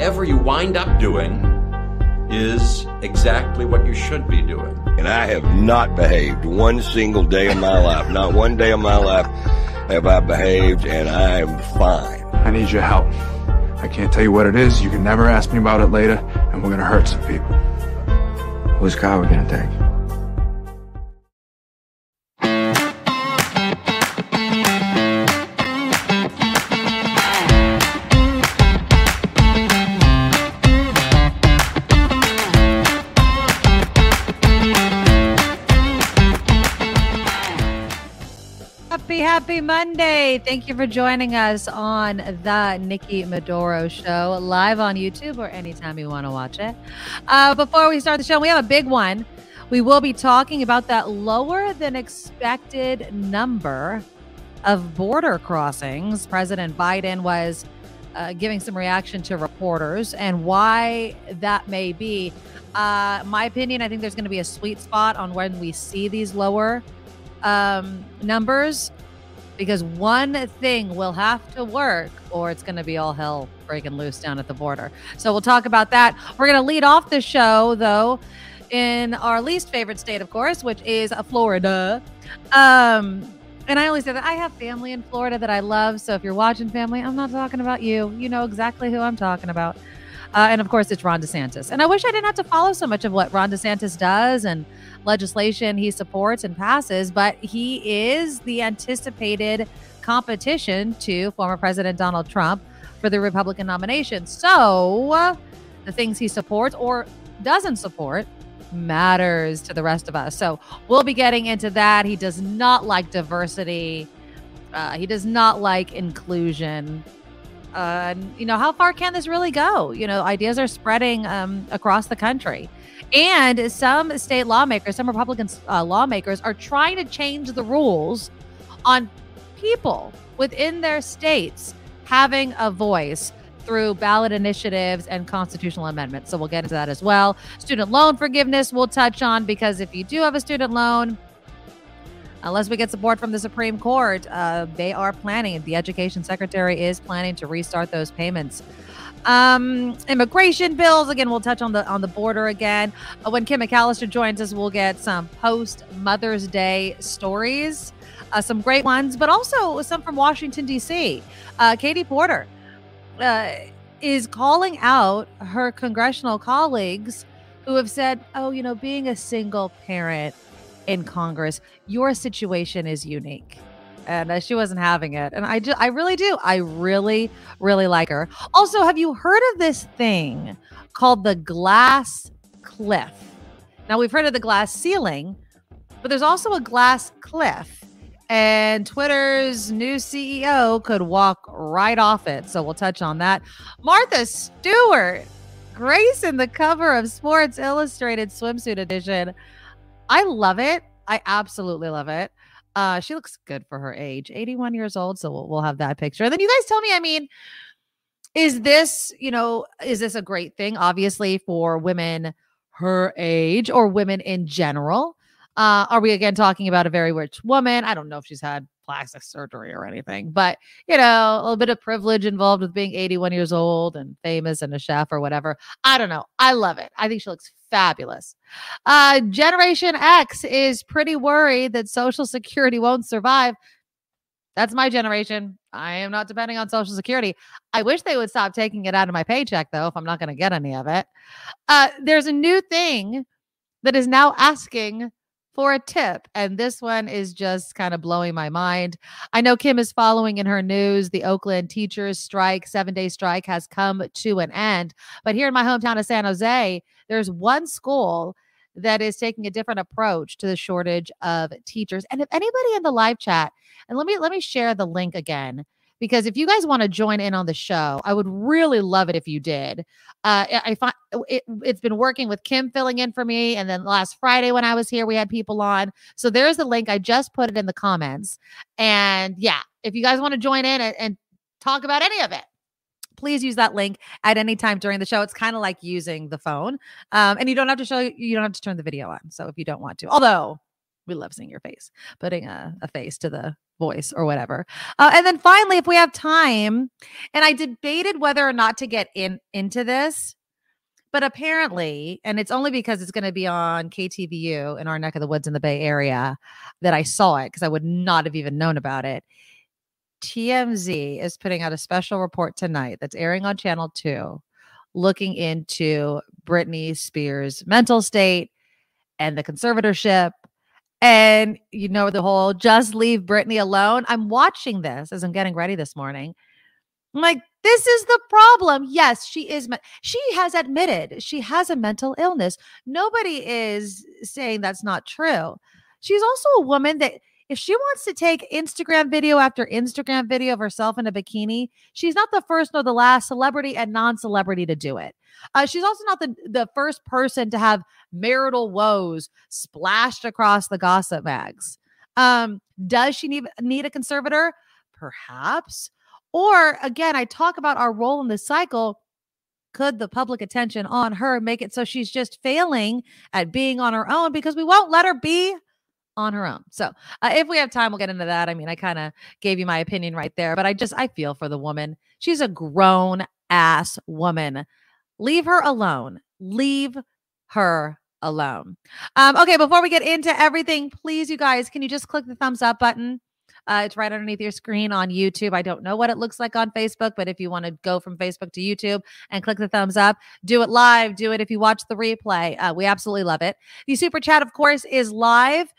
Whatever you wind up doing is exactly what you should be doing. And I have not behaved one single day of my life. Not one day of my life have I behaved, and I am fine. I need your help. I can't tell you what it is. You can never ask me about it later, and we're gonna hurt some people. Whose car are we gonna take? Happy, Monday. Thank you for joining us on the Nikki Medoro Show, live on YouTube or anytime you want to watch it. Uh, before we start the show, we have a big one. We will be talking about that lower than expected number of border crossings. President Biden was uh, giving some reaction to reporters and why that may be. Uh, my opinion, I think there's going to be a sweet spot on when we see these lower um, numbers because one thing will have to work or it's going to be all hell breaking loose down at the border. So we'll talk about that. We're going to lead off the show, though, in our least favorite state, of course, which is Florida. Um, and I only say that I have family in Florida that I love. So if you're watching family, I'm not talking about you. You know exactly who I'm talking about. Uh, and of course, it's Ron DeSantis. And I wish I didn't have to follow so much of what Ron DeSantis does and legislation he supports and passes, but he is the anticipated competition to former President Donald Trump for the Republican nomination. So uh, the things he supports or doesn't support matters to the rest of us. So we'll be getting into that. He does not like diversity. Uh, he does not like inclusion. Uh, you know, how far can this really go? You know, ideas are spreading um, across the country. And some state lawmakers, some Republican uh, lawmakers are trying to change the rules on people within their states having a voice through ballot initiatives and constitutional amendments. So we'll get into that as well. Student loan forgiveness we'll touch on because if you do have a student loan, unless we get support from the Supreme Court, uh, they are planning, the education secretary is planning to restart those payments. Um, immigration bills. Again, we'll touch on the on the border again. Uh, when Kim McAllister joins us, we'll get some post Mother's Day stories, uh, some great ones, but also some from Washington D.C. Uh, Katie Porter uh, is calling out her congressional colleagues who have said, "Oh, you know, being a single parent in Congress, your situation is unique." and uh, she wasn't having it. And I I really do. I really, really like her. Also, have you heard of this thing called the glass cliff? Now we've heard of the glass ceiling, but there's also a glass cliff. And Twitter's new CEO could walk right off it. So we'll touch on that. Martha Stewart, gracing the cover of Sports Illustrated Swimsuit Edition. I love it. I absolutely love it. Uh, she looks good for her age, 81 years old. So we'll, we'll have that picture. And then you guys tell me, I mean, is this, you know, is this a great thing? Obviously, for women her age or women in general. Uh, are we again talking about a very rich woman? I don't know if she's had plastic surgery or anything, but you know, a little bit of privilege involved with being 81 years old and famous and a chef or whatever. I don't know. I love it. I think she looks fabulous. Uh, Generation X is pretty worried that Social Security won't survive. That's my generation. I am not depending on Social Security. I wish they would stop taking it out of my paycheck, though, if I'm not going to get any of it. Uh, there's a new thing that is now asking for a tip. And this one is just kind of blowing my mind. I know Kim is following in her news. The Oakland teachers strike, seven day strike, has come to an end. But here in my hometown of San Jose, there's one school that is taking a different approach to the shortage of teachers. And if anybody in the live chat, and let me let me share the link again because if you guys want to join in on the show, I would really love it if you did. Uh, I find it, it's been working with Kim filling in for me, and then last Friday when I was here, we had people on. So there's the link. I just put it in the comments, and yeah, if you guys want to join in and, and talk about any of it, please use that link at any time during the show. It's kind of like using the phone. Um, and you don't have to show, you don't have to turn the video on. So if you don't want to, although we love seeing your face, putting a, a face to the voice or whatever. Uh, and then finally, if we have time, and I debated whether or not to get in into this, but apparently, and it's only because it's going to be on KTVU in our neck of the woods in the Bay Area that I saw it because I would not have even known about it. TMZ is putting out a special report tonight that's airing on Channel 2 looking into Britney Spears' mental state and the conservatorship. And you know, the whole just leave Britney alone. I'm watching this as I'm getting ready this morning. I'm like, this is the problem. Yes, she is. She has admitted she has a mental illness. Nobody is saying that's not true. She's also a woman that if she wants to take Instagram video after Instagram video of herself in a bikini, she's not the first nor the last celebrity and non-celebrity to do it. Uh, she's also not the, the first person to have marital woes splashed across the gossip bags. Um, does she need, need a conservator? Perhaps. Or again, I talk about our role in this cycle could the public attention on her make it so she's just failing at being on her own because we won't let her be on her own. So, uh, if we have time, we'll get into that. I mean, I kind of gave you my opinion right there, but I just, I feel for the woman. She's a grown ass woman. Leave her alone. Leave her alone. Um, okay, before we get into everything, please, you guys, can you just click the thumbs up button? Uh, it's right underneath your screen on YouTube. I don't know what it looks like on Facebook, but if you want to go from Facebook to YouTube and click the thumbs up, do it live. Do it if you watch the replay. Uh, we absolutely love it. The super chat, of course, is live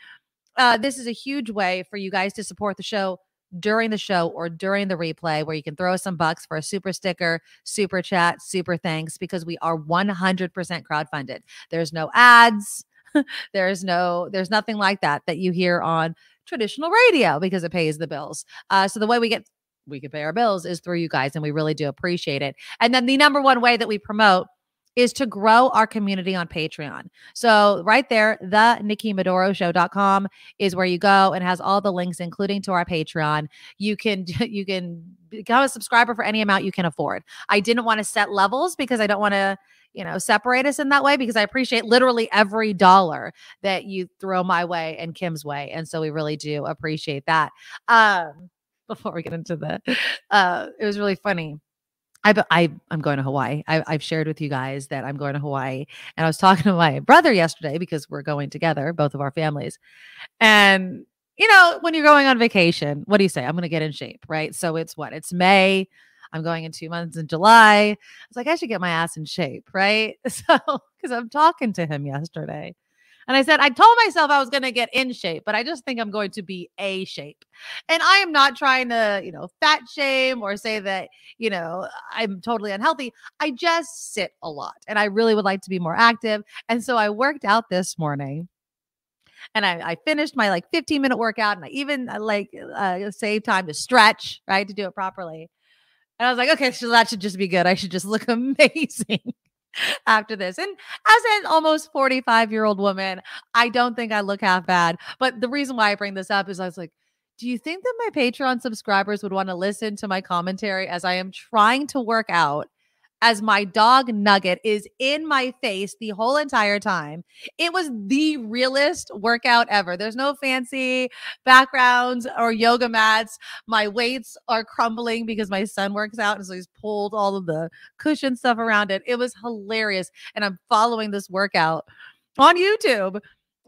uh, this is a huge way for you guys to support the show during the show or during the replay where you can throw some bucks for a super sticker, super chat, super thanks because we are 100% crowd funded. There's no ads. there's no there's nothing like that that you hear on traditional radio because it pays the bills. Uh, so the way we get we can pay our bills is through you guys and we really do appreciate it. And then the number one way that we promote is to grow our community on Patreon. So right there, the NikkiMedoroShow.com is where you go and has all the links, including to our Patreon. You can you can become a subscriber for any amount you can afford. I didn't want to set levels because I don't want to you know separate us in that way because I appreciate literally every dollar that you throw my way and Kim's way, and so we really do appreciate that. Um, before we get into the, uh, it was really funny I, I I'm going to Hawaii. I, I've shared with you guys that I'm going to Hawaii, and I was talking to my brother yesterday because we're going together, both of our families. And you know, when you're going on vacation, what do you say? I'm going to get in shape, right? So it's what? It's May. I'm going in two months in July. I was like, I should get my ass in shape, right? So because I'm talking to him yesterday, and I said, I told myself I was going to get in shape, but I just think I'm going to be a shape. And I am not trying to, you know, fat shame or say that, you know, I'm totally unhealthy. I just sit a lot and I really would like to be more active. And so I worked out this morning and I, I, finished my like 15 minute workout and I even uh, like uh, save time to stretch, right, to do it properly. And I was like, okay, so that should just be good. I should just look amazing. After this. And as an almost 45 year old woman, I don't think I look half bad. But the reason why I bring this up is I was like, do you think that my Patreon subscribers would want to listen to my commentary as I am trying to work out as my dog Nugget is in my face the whole entire time. It was the realest workout ever. There's no fancy backgrounds or yoga mats. My weights are crumbling because my son works out. And so he's pulled all of the cushion stuff around it. It was hilarious. And I'm following this workout on YouTube.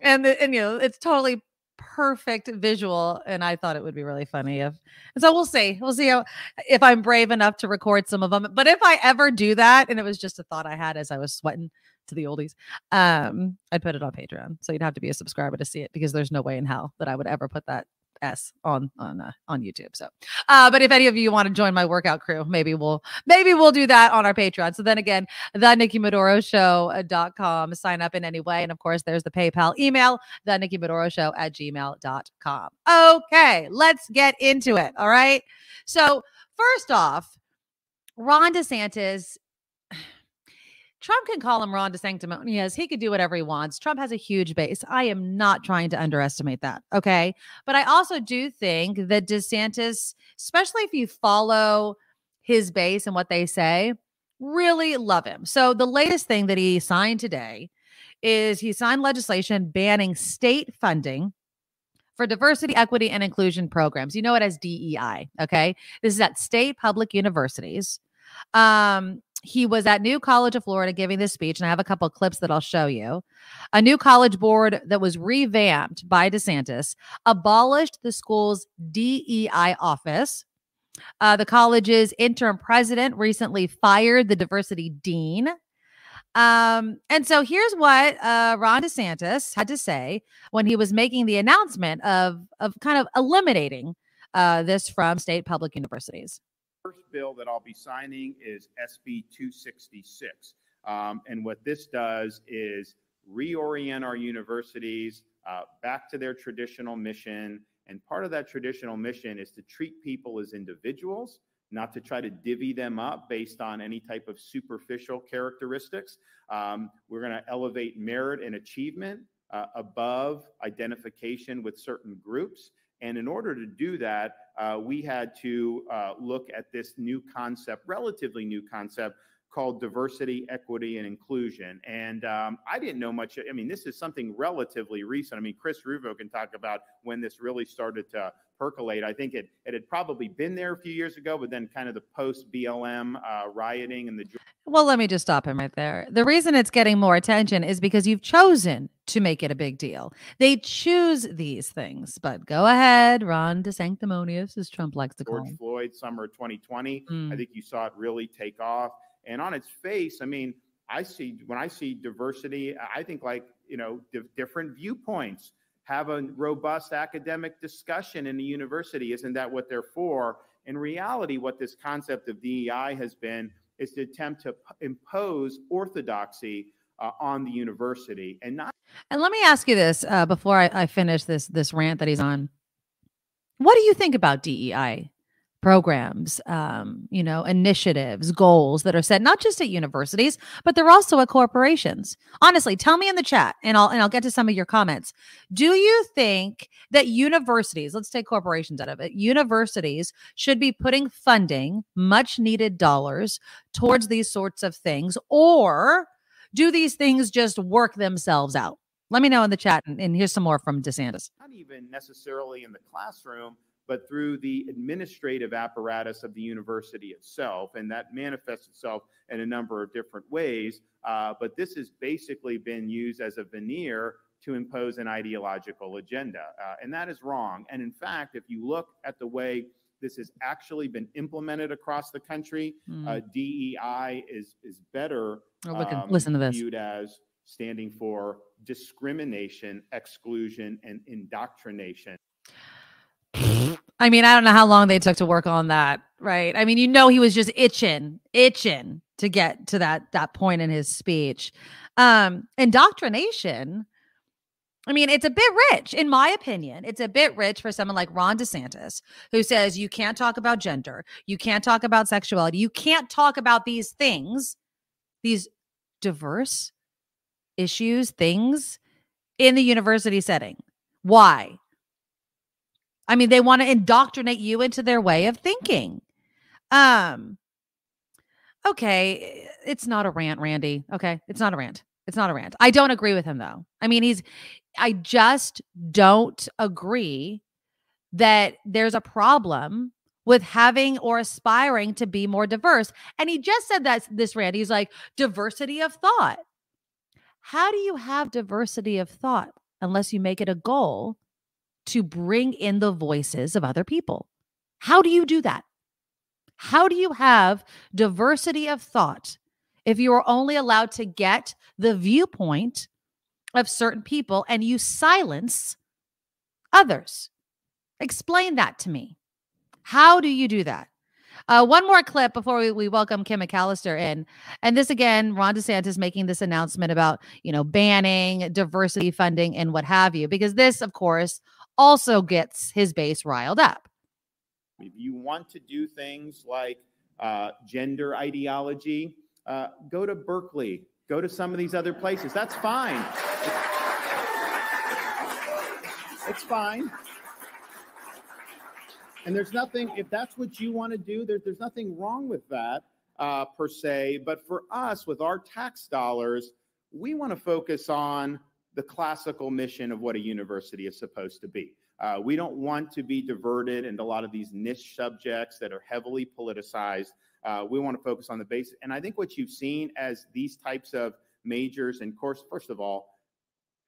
And, the, and you know, it's totally perfect visual and i thought it would be really funny if so we'll see we'll see how if i'm brave enough to record some of them but if i ever do that and it was just a thought i had as i was sweating to the oldies um i'd put it on patreon so you'd have to be a subscriber to see it because there's no way in hell that i would ever put that S on on uh, on YouTube. So, uh, but if any of you want to join my workout crew, maybe we'll maybe we'll do that on our Patreon. So then again, the Nikki Medoro Show.com. Sign up in any way, and of course, there's the PayPal email, the Nikki Medoro Show at gmail.com. Okay, let's get into it. All right. So first off, Ron DeSantis Trump can call him Ron DeSanctimonious. He could do whatever he wants. Trump has a huge base. I am not trying to underestimate that. Okay. But I also do think that DeSantis, especially if you follow his base and what they say, really love him. So the latest thing that he signed today is he signed legislation banning state funding for diversity, equity, and inclusion programs. You know it as DEI. Okay. This is at state public universities. Um, he was at New College of Florida giving this speech, and I have a couple clips that I'll show you. A new college board that was revamped by DeSantis abolished the school's DEI office. Uh, the college's interim president recently fired the diversity dean. Um, and so here's what uh, Ron DeSantis had to say when he was making the announcement of of kind of eliminating uh, this from state public universities first bill that I'll be signing is SB 266. Um, and what this does is reorient our universities uh, back to their traditional mission. And part of that traditional mission is to treat people as individuals, not to try to divvy them up based on any type of superficial characteristics. Um, we're going to elevate merit and achievement uh, above identification with certain groups. And in order to do that, uh, we had to uh, look at this new concept, relatively new concept called diversity, equity, and inclusion. And um, I didn't know much. I mean, this is something relatively recent. I mean, Chris Rufo can talk about when this really started to percolate. I think it, it had probably been there a few years ago, but then kind of the post BLM uh, rioting and the. Well, let me just stop him right there. The reason it's getting more attention is because you've chosen to make it a big deal. They choose these things, but go ahead, Ron DeSanctimonious, as Trump likes to call George him. Floyd, summer 2020. Mm. I think you saw it really take off. And on its face, I mean, I see when I see diversity, I think like, you know, di- different viewpoints have a robust academic discussion in the university. Isn't that what they're for? In reality, what this concept of DEI has been is to attempt to impose orthodoxy uh, on the university and not. And let me ask you this uh, before I, I finish this this rant that he's on. What do you think about DEI programs, um, you know, initiatives, goals that are set not just at universities, but they're also at corporations? Honestly, tell me in the chat, and I'll and I'll get to some of your comments. Do you think that universities, let's take corporations out of it, universities should be putting funding, much needed dollars, towards these sorts of things, or do these things just work themselves out? Let me know in the chat, and, and here's some more from DeSantis. not even necessarily in the classroom, but through the administrative apparatus of the university itself. And that manifests itself in a number of different ways. Uh, but this has basically been used as a veneer to impose an ideological agenda. Uh, and that is wrong. And in fact, if you look at the way this has actually been implemented across the country, Mm. uh, DEI is, is better Oh, look um, listen to this. viewed as standing for discrimination, exclusion, and indoctrination. I mean, I don't know how long they took to work on that, right? I mean, you know, he was just itching, itching to get to that that point in his speech. Um, indoctrination. I mean, it's a bit rich, in my opinion. It's a bit rich for someone like Ron DeSantis, who says you can't talk about gender, you can't talk about sexuality, you can't talk about these things, these diverse issues, things in the university setting. Why? I mean, they want to indoctrinate you into their way of thinking. Um, okay, it's not a rant, Randy. Okay, it's not a rant. It's not a rant. I don't agree with him though. I mean, he's I just don't agree that there's a problem with having or aspiring to be more diverse. And he just said that this Randy, he's like diversity of thought. How do you have diversity of thought unless you make it a goal to bring in the voices of other people? How do you do that? How do you have diversity of thought if you are only allowed to get the viewpoint of certain people and you silence others? Explain that to me. How do you do that? Uh, one more clip before we, we welcome Kim McAllister in. And this again, Ron DeSantis making this announcement about, you know, banning diversity funding and what have you, because this, of course, also gets his base riled up. If you want to do things like uh, gender ideology, uh, go to Berkeley, go to some of these other places. That's fine. It's fine. And there's nothing, if that's what you want to do, there, there's nothing wrong with that uh, per se. But for us, with our tax dollars, we want to focus on the classical mission of what a university is supposed to be. Uh, we don't want to be diverted into a lot of these niche subjects that are heavily politicized. Uh, we want to focus on the basic. And I think what you've seen as these types of majors, and course, first of all,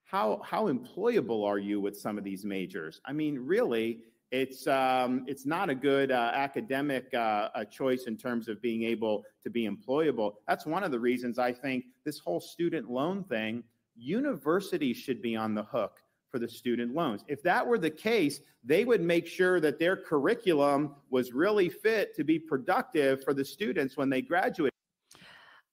how how employable are you with some of these majors? I mean, really, it's um, it's not a good uh, academic uh, choice in terms of being able to be employable. That's one of the reasons I think this whole student loan thing. Universities should be on the hook for the student loans. If that were the case, they would make sure that their curriculum was really fit to be productive for the students when they graduate.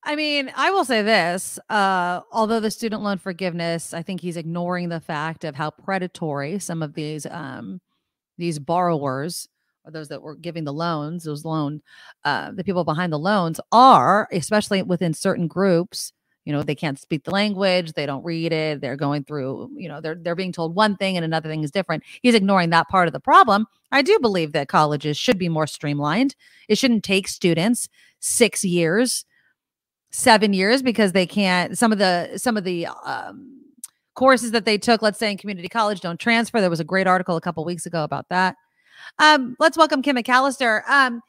I mean, I will say this, uh, although the student loan forgiveness, I think he's ignoring the fact of how predatory some of these um, these borrowers or those that were giving the loans, those loan, uh, the people behind the loans are, especially within certain groups, you know they can't speak the language they don't read it they're going through you know they're they're being told one thing and another thing is different. He's ignoring that part of the problem. I do believe that colleges should be more streamlined. It shouldn't take students 6 years 7 years because they can't some of the some of the um, courses that they took let's say in community college don't transfer. There was a great article a couple weeks ago about that. Um, let's welcome kim mcallister. Um,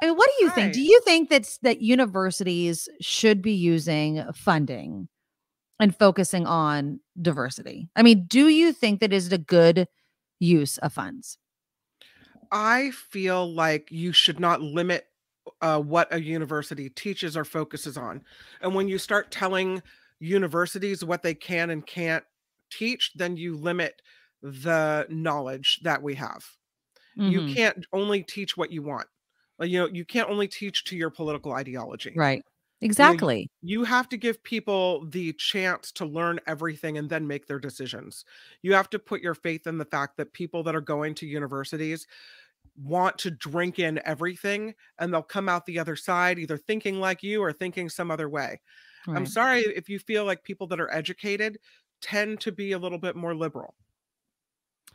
I mean, what do you think? Do you think that that universities should be using funding and focusing on diversity? I mean, do you think that is a good use of funds? I feel like you should not limit uh, what a university teaches or focuses on. And when you start telling universities what they can and can't teach, then you limit the knowledge that we have. Mm-hmm. You can't only teach what you want you know you can't only teach to your political ideology. Right. Exactly you, know, you, have to give people the chance to learn everything and then make their decisions. You have to put your faith in the fact that people that are going to universities want to drink in everything and they'll come out the other side either thinking like you or thinking some other way. Right. i'm sorry if you feel like people that are educated tend to be a little bit more liberal.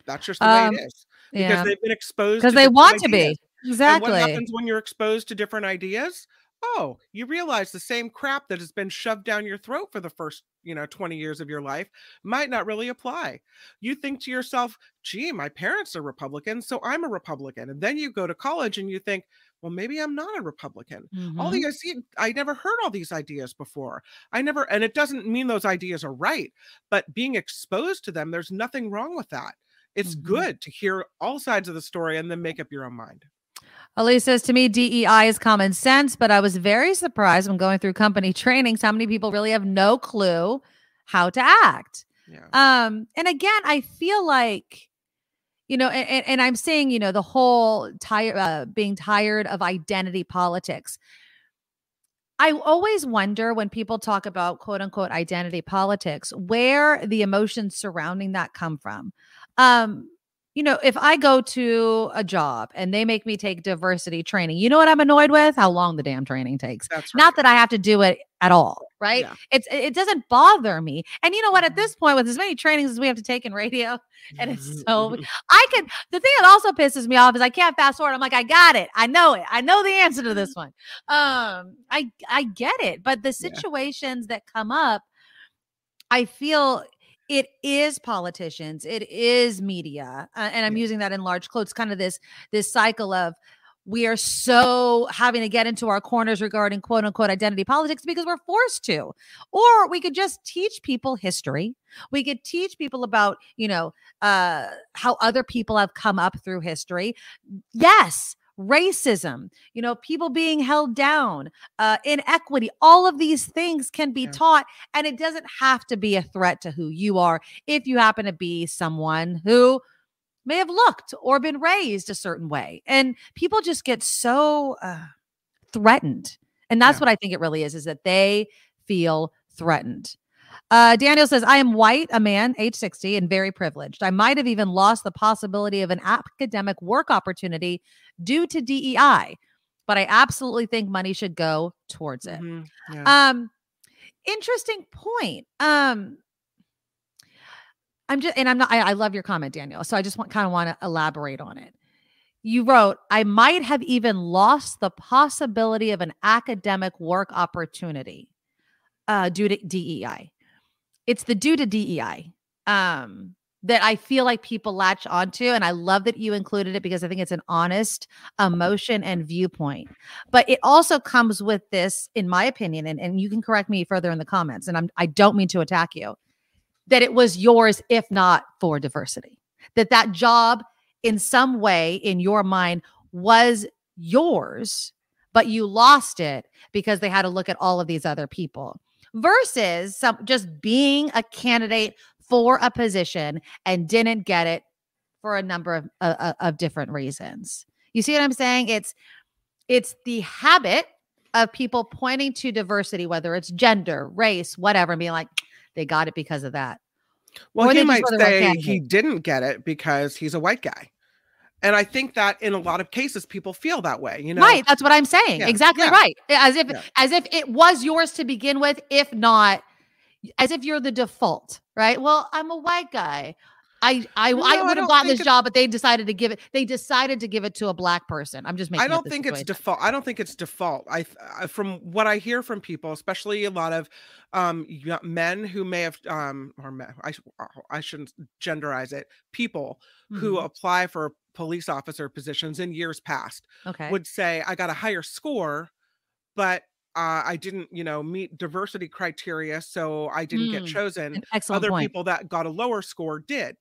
That's just the um, way it is because yeah. they've been exposed because they want ideas. to be Exactly. And what happens when you're exposed to different ideas? Oh, you realize the same crap that has been shoved down your throat for the first, you know, 20 years of your life might not really apply. You think to yourself, gee, my parents are Republicans, so I'm a Republican. And then you go to college and you think, well, maybe I'm not a Republican. Mm-hmm. All the I never heard all these ideas before. I never, and it doesn't mean those ideas are right, but being exposed to them, there's nothing wrong with that. It's mm-hmm. good to hear all sides of the story and then make up your own mind. Elise says to me, DEI is common sense, but I was very surprised when going through company trainings how many people really have no clue how to act. Yeah. Um, and again, I feel like, you know, and, and I'm saying, you know, the whole tired uh, being tired of identity politics. I always wonder when people talk about quote unquote identity politics, where the emotions surrounding that come from. Um, you know, if I go to a job and they make me take diversity training, you know what I'm annoyed with? How long the damn training takes. That's Not that I have to do it at all, right? Yeah. It's it doesn't bother me. And you know what? At mm-hmm. this point, with as many trainings as we have to take in radio, and it's mm-hmm. so mm-hmm. I can the thing that also pisses me off is I can't fast forward. I'm like, I got it. I know it. I know the answer to this one. Um, I I get it, but the Yeah. situations that come up, I feel it is politicians, it is media, uh, and I'm Yeah. using that in large quotes. Kind of this this cycle of we are so having to get into our corners regarding quote unquote identity politics because we're forced to. Or we could just teach people history. We could teach people about, you know, uh, how other people have come up through history. Yes, racism, you know, people being held down, uh, inequity, all of these things can be Yeah. taught. And it doesn't have to be a threat to who you are if you happen to be someone who may have looked or been raised a certain way. And people just get so uh, threatened. And that's Yeah. what I think it really is, is that they feel threatened. Uh, Daniel says, I am white, a man, age 60, and very privileged. I might have even lost the possibility of an academic work opportunity due to DEI, but I absolutely think money should go towards it. Mhm. Yeah. Um, interesting point. Um, I'm just, and I'm not, I, I love your comment, Daniel. So I just want kind of want to elaborate on it. You wrote, I might have even lost the possibility of an academic work opportunity uh, due to DEI. It's the due to DEI um, that I feel like people latch onto. And I love that you included it because I think it's an honest emotion and viewpoint. But it also comes with this, in my opinion, and, and you can correct me further in the comments. And I'm I don't mean to attack you, that it was yours if not for diversity. That that job in some way in your mind was yours, but you lost it because they had to look at all of these other people versus some just being a candidate for a position and didn't get it for a number of uh, uh, of different reasons. You see what I'm saying? It's it's the habit of people pointing to diversity, whether it's gender, race, whatever, and being like, they got it because of that. Well, Or he might the right say he didn't get it because he's a white guy. And I think that in a lot of cases, people feel that way. You know, right. That's what I'm saying. Yeah, Exactly yeah. right. As if Yeah. as if it was yours to begin with, if not, as if you're the default, right? Well, I'm a white guy. I I, No, I would have gotten this job, but they decided to give it. They decided to give it to a black person. I'm just making. I don't think it's default. I don't think it's default. I, I from what I hear from people, especially a lot of um men who may have um or men, I I shouldn't genderize it. People who Mhm. apply for police officer positions in years past Okay. would say I got a higher score, but uh, I didn't, you know, meet diversity criteria, so I didn't get Mm, chosen. An excellent Other point. people that got a lower score did.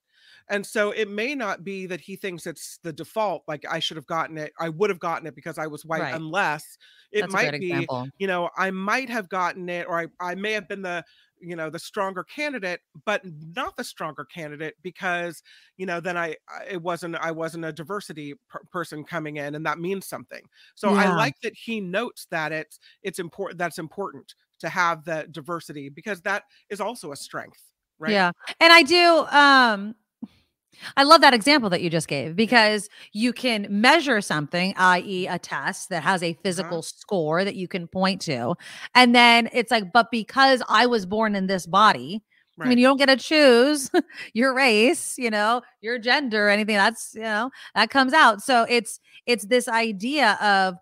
And so it may not be that he thinks it's the default, like I should have gotten it, I would have gotten it because I was white, Right. unless it That's might be, example. you know, I might have gotten it, or I, I may have been the, you know, the stronger candidate, but not the stronger candidate because, you know, then I, it wasn't, I wasn't a diversity per- person coming in, and that means something. So I like that he notes that it's, it's important, that's important to have the diversity because that is also a strength, right? Yeah. And I do um I love that example that you just gave because you can measure something, i.e., a test that has a physical score that you can point to. And then it's like, but because I was born in this body, I mean, you don't get to choose your race, you know, your gender, anything that's, you know, that comes out. So it's it's this idea of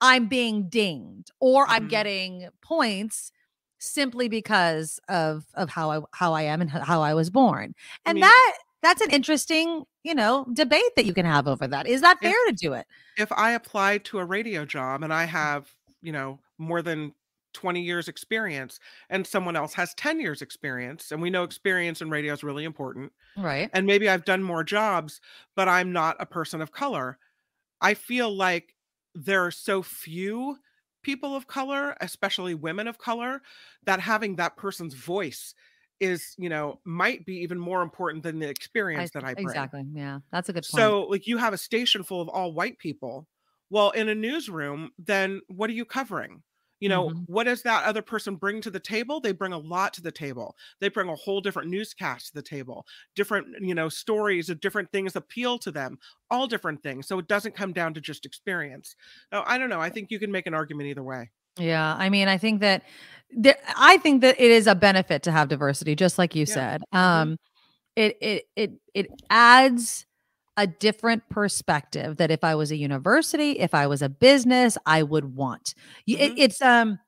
I'm being dinged or I'm Mhm. getting points simply because of of how I how I am and how I was born. I And mean- that that's an interesting, you know, debate that you can have over that. Is that If- fair to do it? if I applied to a radio job and I have, you know, more than 20 years experience and someone else has 10 years experience and we know experience in radio is really important Right. and maybe I've done more jobs but I'm not a person of color I feel like there are so few people of color especially women of color that having that person's voice is you know might be even more important than the experience that I bring exactly. Yeah. That's a good point. so, like, you have a station full of all white people. Well, in a newsroom, then what are you covering? You know, Mhm. what does that other person bring to the table? They bring a lot to the table. They bring a whole different newscast to the table, different, you know, stories of different things appeal to them, all different things. So it doesn't come down to just experience. No, I don't know. I think you can make an argument either way. Yeah, I mean, I think that there, I think that it is a benefit to have diversity, just like you Yeah. said. Mhm. Um, it it it it adds a different perspective that if I was a university, if I was a business, I would want. You- it- it's um,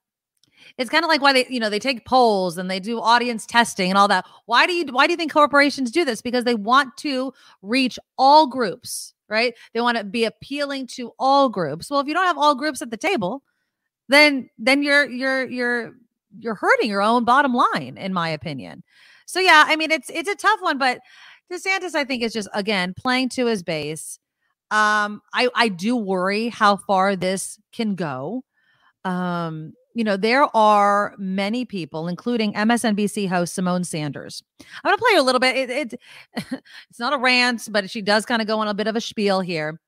it's kind of like why they you know they take polls and they do audience testing and all that. Why do you why do you think corporations do this? Because they want to reach all groups, right? They want to be appealing to all groups. Well, if you don't have all groups at the table, then then you're you're you're you're hurting your own bottom line in my opinion. So yeah i mean it's it's a tough one but desantis i think is just again playing to his base. Um i i do worry how far this can go. Um you know there are many people including msnbc host symone sanders. I'm going to play her a little bit. It, it it's not a rant but she does kind of go on a bit of a spiel here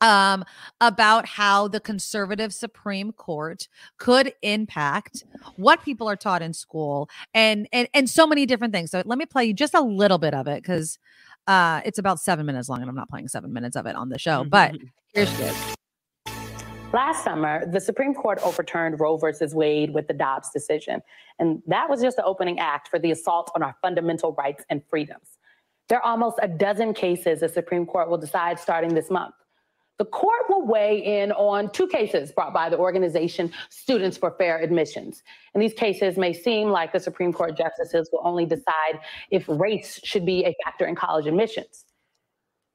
um, about how the conservative Supreme Court could impact what people are taught in school and and and so many different things. So let me play you just a little bit of it because uh, it's about seven minutes long, and I'm not playing seven minutes of it on the show. But here she is. Last summer, the Supreme Court overturned Roe versus Wade with the Dobbs decision. And that was just the opening act for the assault on our fundamental rights and freedoms. There are almost a dozen cases the Supreme Court will decide starting this month. The court will weigh in on two cases brought by the organization Students for Fair Admissions. And these cases may seem like the Supreme Court justices will only decide if race should be a factor in college admissions.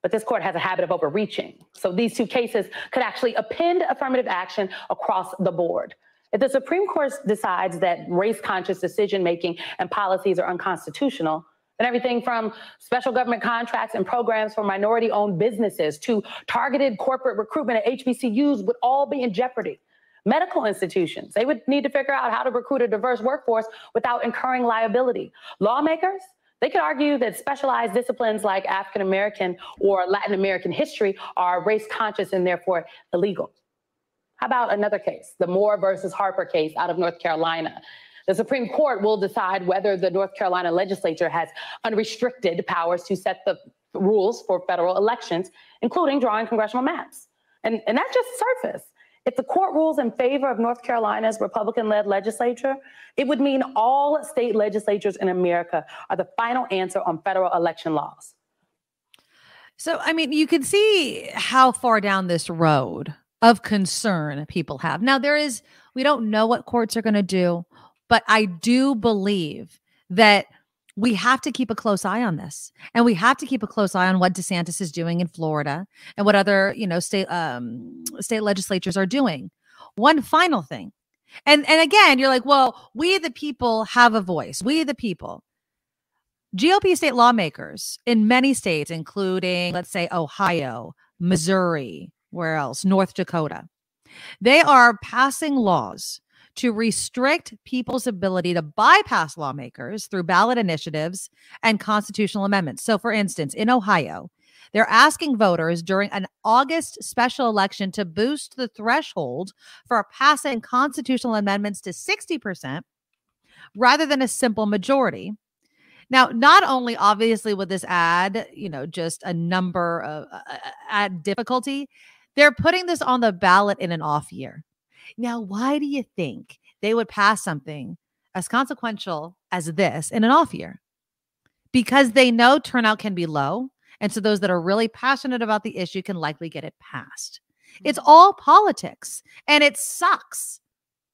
But this court has a habit of overreaching. So these two cases could actually append affirmative action across the board. If the Supreme Court decides that race conscious decision making and policies are unconstitutional, then everything from special government contracts and programs for minority owned businesses to targeted corporate recruitment at HBCUs would all be in jeopardy. Medical institutions, they would need to figure out how to recruit a diverse workforce without incurring liability. Lawmakers, they could argue that specialized disciplines like African American or Latin American history are race conscious and therefore illegal. How about another case, the Moore versus Harper case out of North Carolina? The Supreme Court will decide whether the North Carolina legislature has unrestricted powers to set the rules for federal elections, including drawing congressional maps. And, and that's just surface. If the court rules in favor of North Carolina's Republican led legislature, it would mean all state legislatures in America are the final answer on federal election laws. So, I mean, you can see how far down this road of concern people have. Now, there is, we don't know what courts are going to do, but I do believe that we have to keep a close eye on this and we have to keep a close eye on what desantis is doing in florida and what other you know state um state legislatures are doing. One final thing and and again you're like well we the people have a voice. We the people. Gop state lawmakers in many states including let's say ohio missouri where else? North dakota they are passing laws to restrict people's ability to bypass lawmakers through ballot initiatives and constitutional amendments. So, for instance, in Ohio, they're asking voters during an August special election to boost the threshold for passing constitutional amendments to 60% rather than a simple majority. Now, not only obviously would this add, you know, just a number of uh, add difficulty, they're putting this on the ballot in an off year. Now, why do you think they would pass something as consequential as this in an off year? Because they know turnout can be low. And so those that are really passionate about the issue can likely get it passed. It's mm. all politics and it sucks.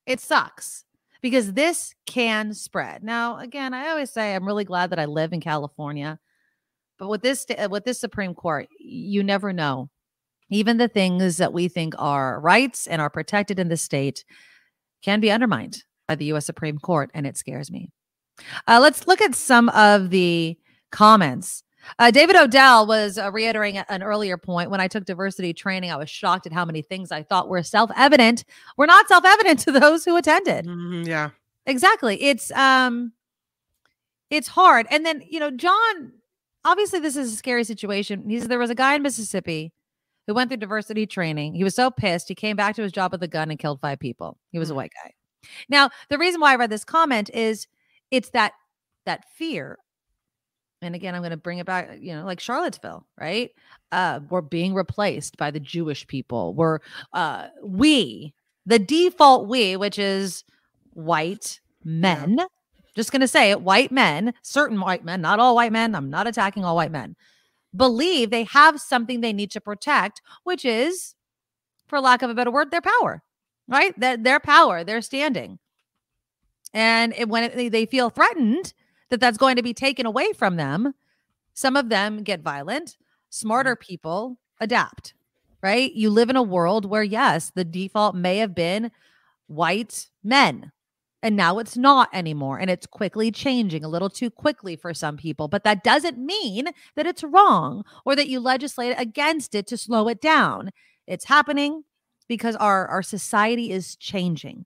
It sucks because this can spread. Now, again, I always say I'm really glad that I live in California. But with this with this Supreme Court, you never know even the things that we think are rights and are protected in the state can be undermined by the US Supreme Court, and it scares me. Uh, let's look at some of the comments. Uh, David Odell was uh, reiterating an earlier point. When I took diversity training, I was shocked at how many things I thought were self evident were not self evident to those who attended. Mhm, yeah. Exactly. It's um it's hard. And then, you know, John, obviously this is a scary situation. He's there was a guy in Mississippi who went through diversity training. He was so pissed, he came back to his job with a gun and killed five people. He was a white guy. Now, the reason why I read this comment is it's that that fear. And again, I'm going to bring it back, you know, like Charlottesville, right? Uh, we're being replaced by the Jewish people. We're uh we, the default we, which is white men. Just going to say it, white men, certain white men, not all white men. I'm not attacking all white men. Believe they have something they need to protect, which is, for lack of a better word, their power right? That their power, their standing. And it, when it, they feel threatened that that's going to be taken away from them, some of them get violent. Smarter mm-hmm. people adapt, right? You live in a world where, yes, the default may have been white men. And now it's not anymore. And it's quickly changing a little too quickly for some people. But that doesn't mean that it's wrong or that you legislate against it to slow it down. It's happening because our our society is changing.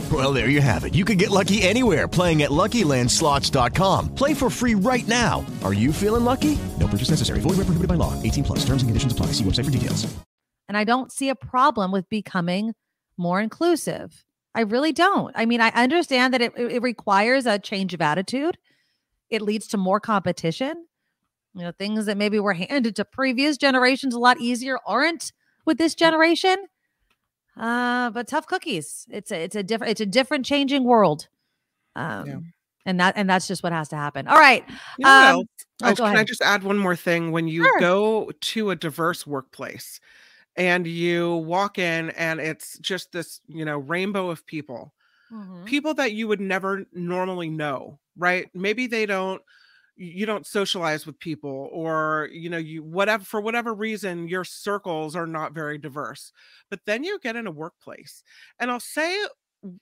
Well, there you have it. You can get lucky anywhere playing at LuckyLandSlots.com. Play for free right now. Are you feeling lucky? No purchase necessary. Void where prohibited by law. 18 plus. Terms and conditions apply. See website for details. And I don't see a problem with becoming more inclusive. I really don't. I mean, I understand that it, it requires a change of attitude. It leads to more competition. You know, things that maybe were handed to previous generations a lot easier aren't with this generation. Uh, but tough cookies. It's a it's a different it's a different changing world. Um Yeah. and that and that's just what has to happen. All right. You know Um, oh, Oh, can I just add one more thing? When you Sure. go to a diverse workplace and you walk in and it's just this, you know, rainbow of people, Mhm. people that you would never normally know, right? Maybe they don't you don't socialize with people or you know you whatever for whatever reason your circles are not very diverse but then you get in a workplace and i'll say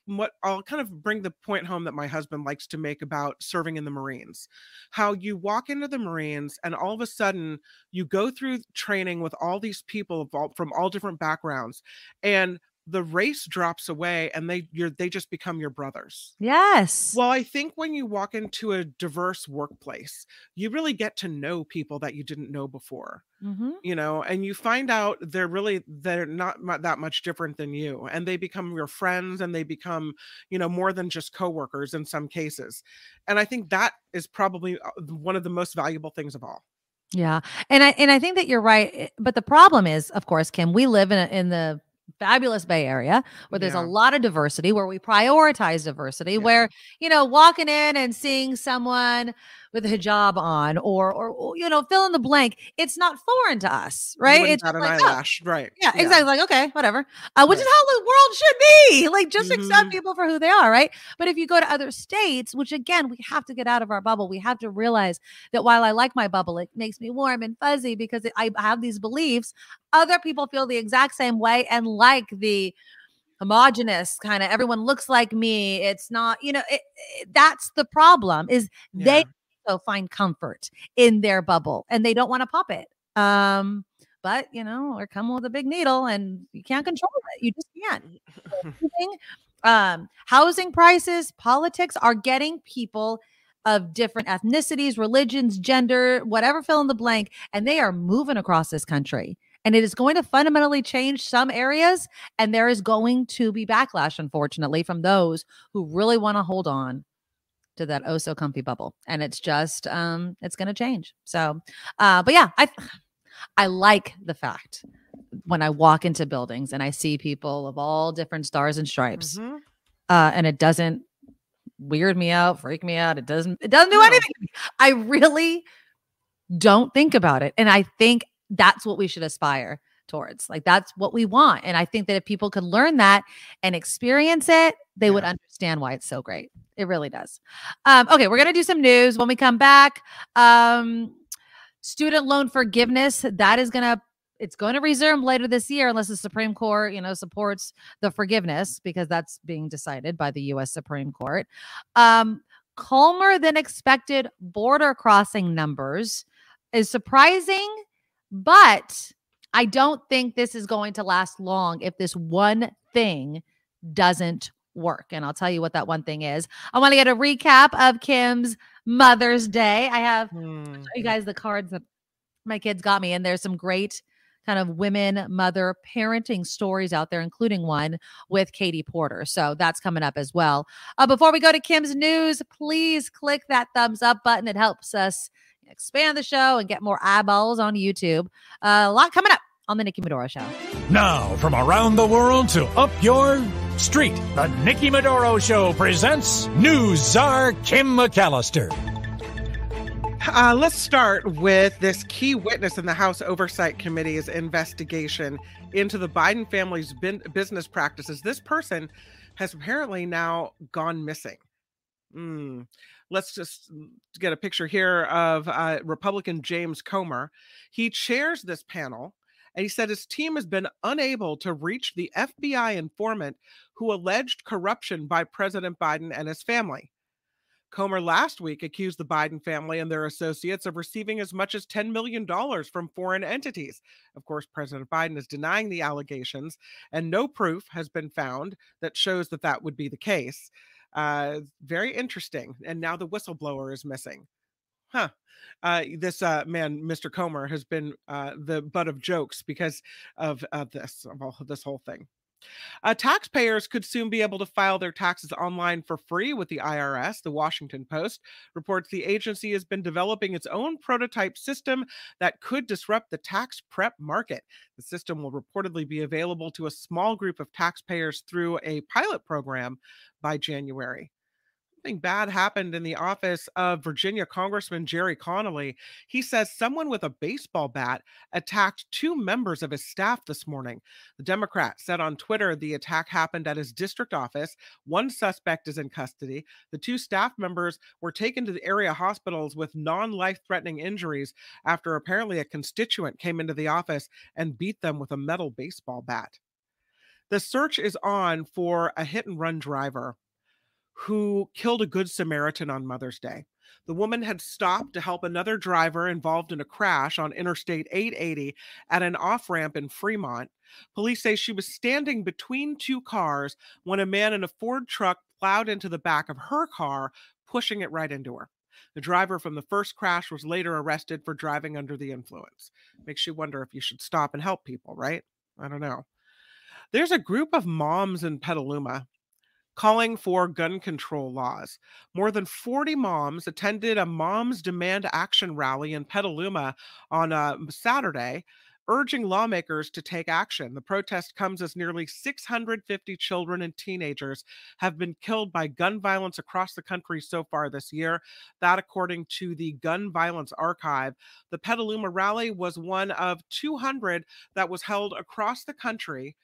what I'll kind of bring the point home that my husband likes to make about serving in the Marines. How you walk into the Marines and all of a sudden you go through training with all these people from all different backgrounds and the race drops away and they you're they just become your brothers. Yes. Well, I think when you walk into a diverse workplace, you really get to know people that you didn't know before Mhm. you know and you find out they're really they're not that much different than you and they become your friends and they become you know more than just coworkers in some cases and i think that is probably uh, one of the most valuable things of all Yeah. And I and I think that you're right. eh, But the problem is, of course, Kim, we live in a, in the fabulous Bay Area where there's Yeah. a lot of diversity, where we prioritize diversity, where, you know, walking in and seeing someone with a hijab on or or you know, fill in the blank, it's not foreign to us, right? wouldn't an like, oh, eyelash right yeah, exactly. Like, okay, whatever. Uh, which is how the world should be. Like, just accept Mhm. people for who they are, right? But if you go to other states, which again, we have to get out of our bubble. We have to realize that while I like my bubble, it makes me warm and fuzzy because it, I have these beliefs. Other people feel the exact same way and like the homogenous kind of everyone looks like me. It's not, you know, it, it- that's the problem is they also find comfort in their bubble and they don't want to pop it. Um, but you know, or come with a big needle and you can't control it. You just can't. Um, housing prices, politics are getting people of different ethnicities, religions, gender, whatever fill in the blank, and they are moving across this country. And it is going to fundamentally change some areas, and there is going to be backlash, unfortunately, from those who really want to hold on to that oh so comfy bubble. And it's just um it's gonna change. So uh but yeah, I I like the fact when I walk into buildings and I see people of all different stars and stripes. Mhm. Uh and it doesn't weird me out, freak me out. It doesn't it doesn't do anything. I really don't think about it. And I think that's what we should aspire towards. Like that's what we want. And I think that if people could learn that and experience it, they would understand why it's so great. It really does. Um, okay, we're gonna do some news when we come back. Um, student loan forgiveness that is gonna it's going to resume later this year unless the Supreme Court, you know, supports the forgiveness because that's being decided by the U.S. Supreme Court. Um, calmer than expected border crossing numbers is surprising, but I don't think this is going to last long if this one thing doesn't work. And I'll tell you what that one thing is. I want to get a recap of Kim's Mother's Day. I have Hmm. you guys the cards that my kids got me, and there's some great kind of women, mother, parenting stories out there, including one with Katie Porter. So that's coming up as well. Uh, before we go to Kim's news, please click that thumbs up button. It helps us expand the show and get more eyeballs on YouTube. Uh, a lot coming up on the Nikki Medoro Show. Now, from around the world to up your street, the Nikki Medoro Show presents News Czar Kim McAllister. Uh, let's start with this key witness in the House Oversight Committee's investigation into the Biden family's bin- business practices. This person has apparently now gone missing. Hmm. Let's just get a picture here of uh, Republican James Comer. He chairs this panel, and he said his team has been unable to reach the FBI informant who alleged corruption by President Biden and his family. Comer last week accused the Biden family and their associates of receiving as much as $10 million from foreign entities. Of course, President Biden is denying the allegations, and no proof has been found that shows that that would be the case. Uh, very interesting. And now the whistleblower is missing. Huh. Uh, this uh, man, Mr. Comer, has been uh, the butt of jokes because of, of this, of all, this whole thing. Uh, taxpayers could soon be able to file their taxes online for free with the IRS. The Washington Post reports the agency has been developing its own prototype system that could disrupt the tax prep market. The system will reportedly be available to a small group of taxpayers through a pilot program by January something bad happened in the office of Virginia Congressman Gerry Connolly. He says someone with a baseball bat attacked two members of his staff this morning. The Democrat said on Twitter the attack happened at his district office. One suspect is in custody. The two staff members were taken to the area hospitals with non life threatening injuries after apparently a constituent came into the office and beat them with a metal baseball bat. The search is on for a hit and run driver who killed a good Samaritan on Mother's Day. The woman had stopped to help another driver involved in a crash on Interstate 880 at an off ramp in Fremont. Police say she was standing between two cars when a man in a Ford truck plowed into the back of her car, pushing it right into her. The driver from the first crash was later arrested for driving under the influence. Makes you wonder if you should stop and help people, right? I don't know. There's a group of moms in Petaluma calling for gun control laws. More than 40 moms attended a Moms Demand Action rally in Petaluma on uh, Saturday, urging lawmakers to take action. The protest comes as nearly 650 children and teenagers have been killed by gun violence across the country so far this year. That, according to the Gun Violence Archive, the Petaluma rally was one of 200 that was held across the country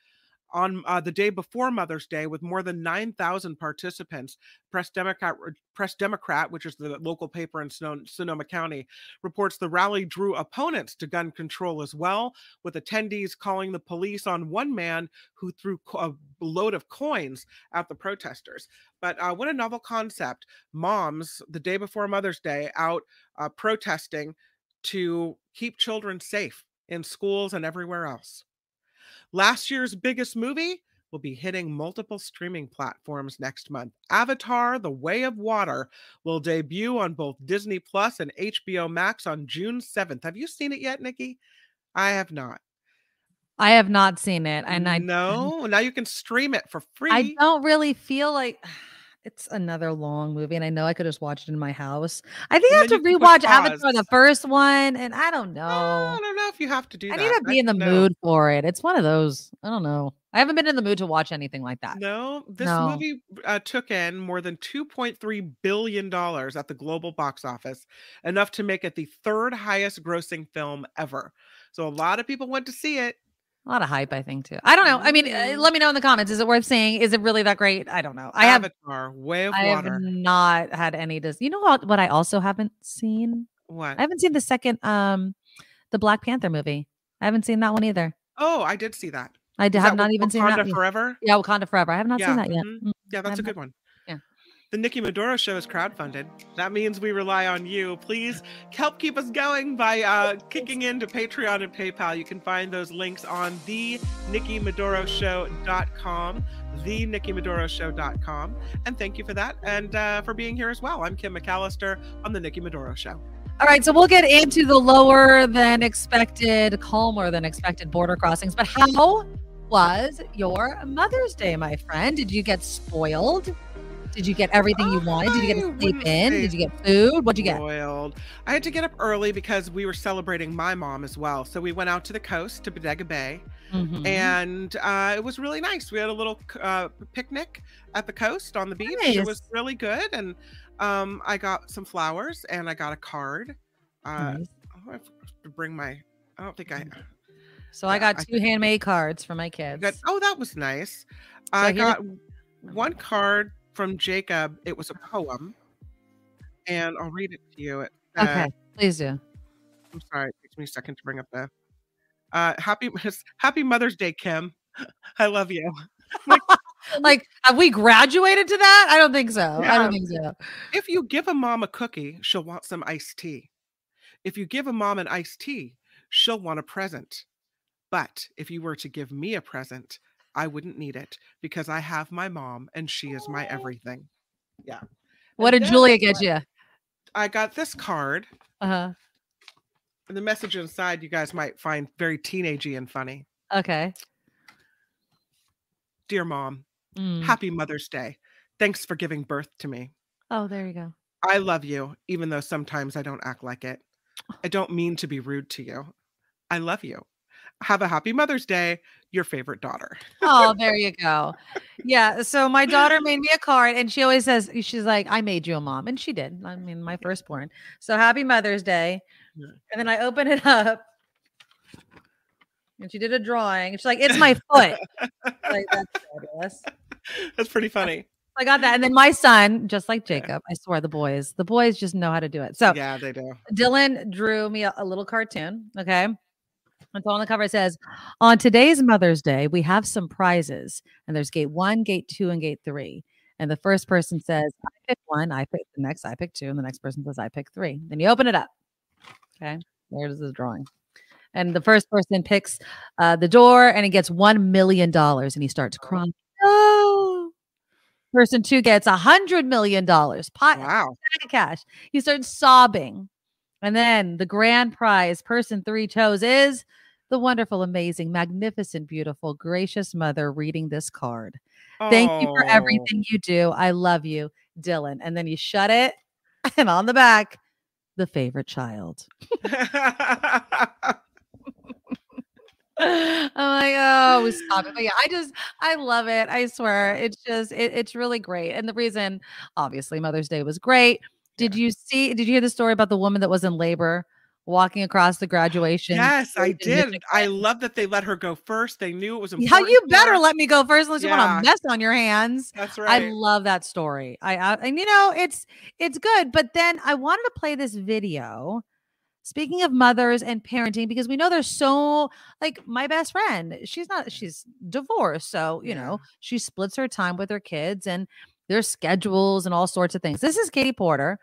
on uh, the day before Mother's Day with more than 9,000 participants. Press Democrat, Press Democrat, which is the local paper in Son- Sonoma County, reports the rally drew opponents to gun control as well, with attendees calling the police on one man who threw a load of coins at the protesters. But uh, what a novel concept! Moms, the day before Mother's Day, out uh, protesting to keep children safe in schools and everywhere else. Last year's biggest movie will be hitting multiple streaming platforms next month. Avatar: The Way of Water will debut on both Disney Plus and HBO Max on June 7th. Have you seen it yet, Nikki? I have not. I have not seen it, and I No, now you can stream it for free. I don't really feel like it's another long movie, and I know I could just watch it in my house. I think I have to then you can put rewatch Avatar, the first one, and I don't know. I don't know if you have to do that. I that. need to be in the know. mood for it. It's one of those. I don't know. I haven't been in the mood to watch anything like that. No, this No. movie uh, took in more than 2.3 billion dollars at the global box office, enough to make it the third highest grossing film ever. So a lot of people went to see it. A lot of hype, I think, too. I don't know. I mean, uh, let me know in the comments. Is it worth seeing? Is it really that great? I don't know. I have Avatar, Way of water. I have not had any. Dis- you know what? What I also haven't seen. What? I haven't seen the second, um, the Black Panther movie. I haven't seen that one either. Oh, I did see that. I Is have that not even seen that. Wakanda. Forever? Yeah, Wakanda Forever. I have not yeah. seen that yet. mhm. Mm, Yeah, that's a good one. The Nikki Medoro show is crowdfunded. That means we rely on you. Please help keep us going by uh, kicking into Patreon and PayPal. You can find those links on the NikkiMedoroShow.com, the NikkiMedoroShow.com. And thank you for that and uh, for being here as well. I'm Kim McAllister on the Nikki Medoro Show. All right, so we'll get into the lower than expected, calmer than expected border crossings. But how was your Mother's Day, my friend? Did you get spoiled? Did you get everything you wanted? Did you get to sleep in? Did you get food? What'd you get? Spoiled. I had to get up early because we were celebrating my mom as well. So we went out to the coast to Bodega Bay, Mhm. and uh, it was really nice. We had a little uh, picnic at the coast on the beach. It was really good, and um, I got some flowers and I got a card. Uh, Nice. oh, I have to bring my. I don't think I. So I got I two handmade cards for my kids. got. Oh, that was nice. So I got one card from Jacob. It was a poem, and I'll read it to you. It Okay, please do. I'm sorry, it takes me a second to bring up the uh happy happy Mother's Day, Kim. I love you. Like, have we graduated to that? I don't think so. I don't think so. If you give a mom a cookie, she'll want some iced tea. If you give a mom an iced tea, she'll want a present. But if you were to give me a present, I wouldn't need it because I have my mom and she is my everything. Yeah. What did Julia get you? I got this card. Uh huh. And the message inside you guys might find very teenagey and funny. Okay. Dear mom, Mm. happy Mother's Day. Thanks for giving birth to me. Oh, there you go. I love you, even though sometimes I don't act like it. I don't mean to be rude to you. I love you. Have a happy Mother's Day, your favorite daughter. Oh, there you go. Yeah. So my daughter made me a card and she always says, she's like, I made you a mom. And she did. I mean, my firstborn. So happy Mother's Day. Yeah. And then I open it up and she did a drawing. She's like, it's my foot. like, that's fabulous. That's pretty funny. I got that. And then my son, just like Jacob, I swear the boys, the boys just know how to do it. So yeah, they do. Dylan drew me a, a little cartoon. Okay. And so on the cover it says, On today's Mother's Day, we have some prizes. And there's gate one, gate two, and gate three. And the first person says, I pick one, I pick the next, I pick two, and the next person says, I pick three. Then you open it up. Okay. There's the drawing. And the first person picks uh, the door and he gets $1 million and he starts crying. No. Person two gets a hundred million dollars. Pot wow. of cash. He starts sobbing. And then the grand prize person three chose is the wonderful, amazing, magnificent, beautiful, gracious mother reading this card. Thank you for Oh. everything you do. I love you, Dylan. And then you shut it, and on the back, the favorite child. I'm like, oh, stop it. But yeah, I just, I love it. I swear. It's just, it, it's really great. And the reason, obviously, Mother's Day was great. Did you see, did you hear the story about the woman that was in labor walking across the graduation? Yes, I did. I love that they let her go first. They knew it was important. How you better let me go first unless you want Yeah. a mess on your hands. That's right. I love that story. I, I and you know it's it's good, but then I wanted to play this video. Speaking of mothers and parenting, because we know there's so like my best friend, she's not she's divorced, so you know she splits her time with her kids and their schedules and all sorts of things. This is Katie Porter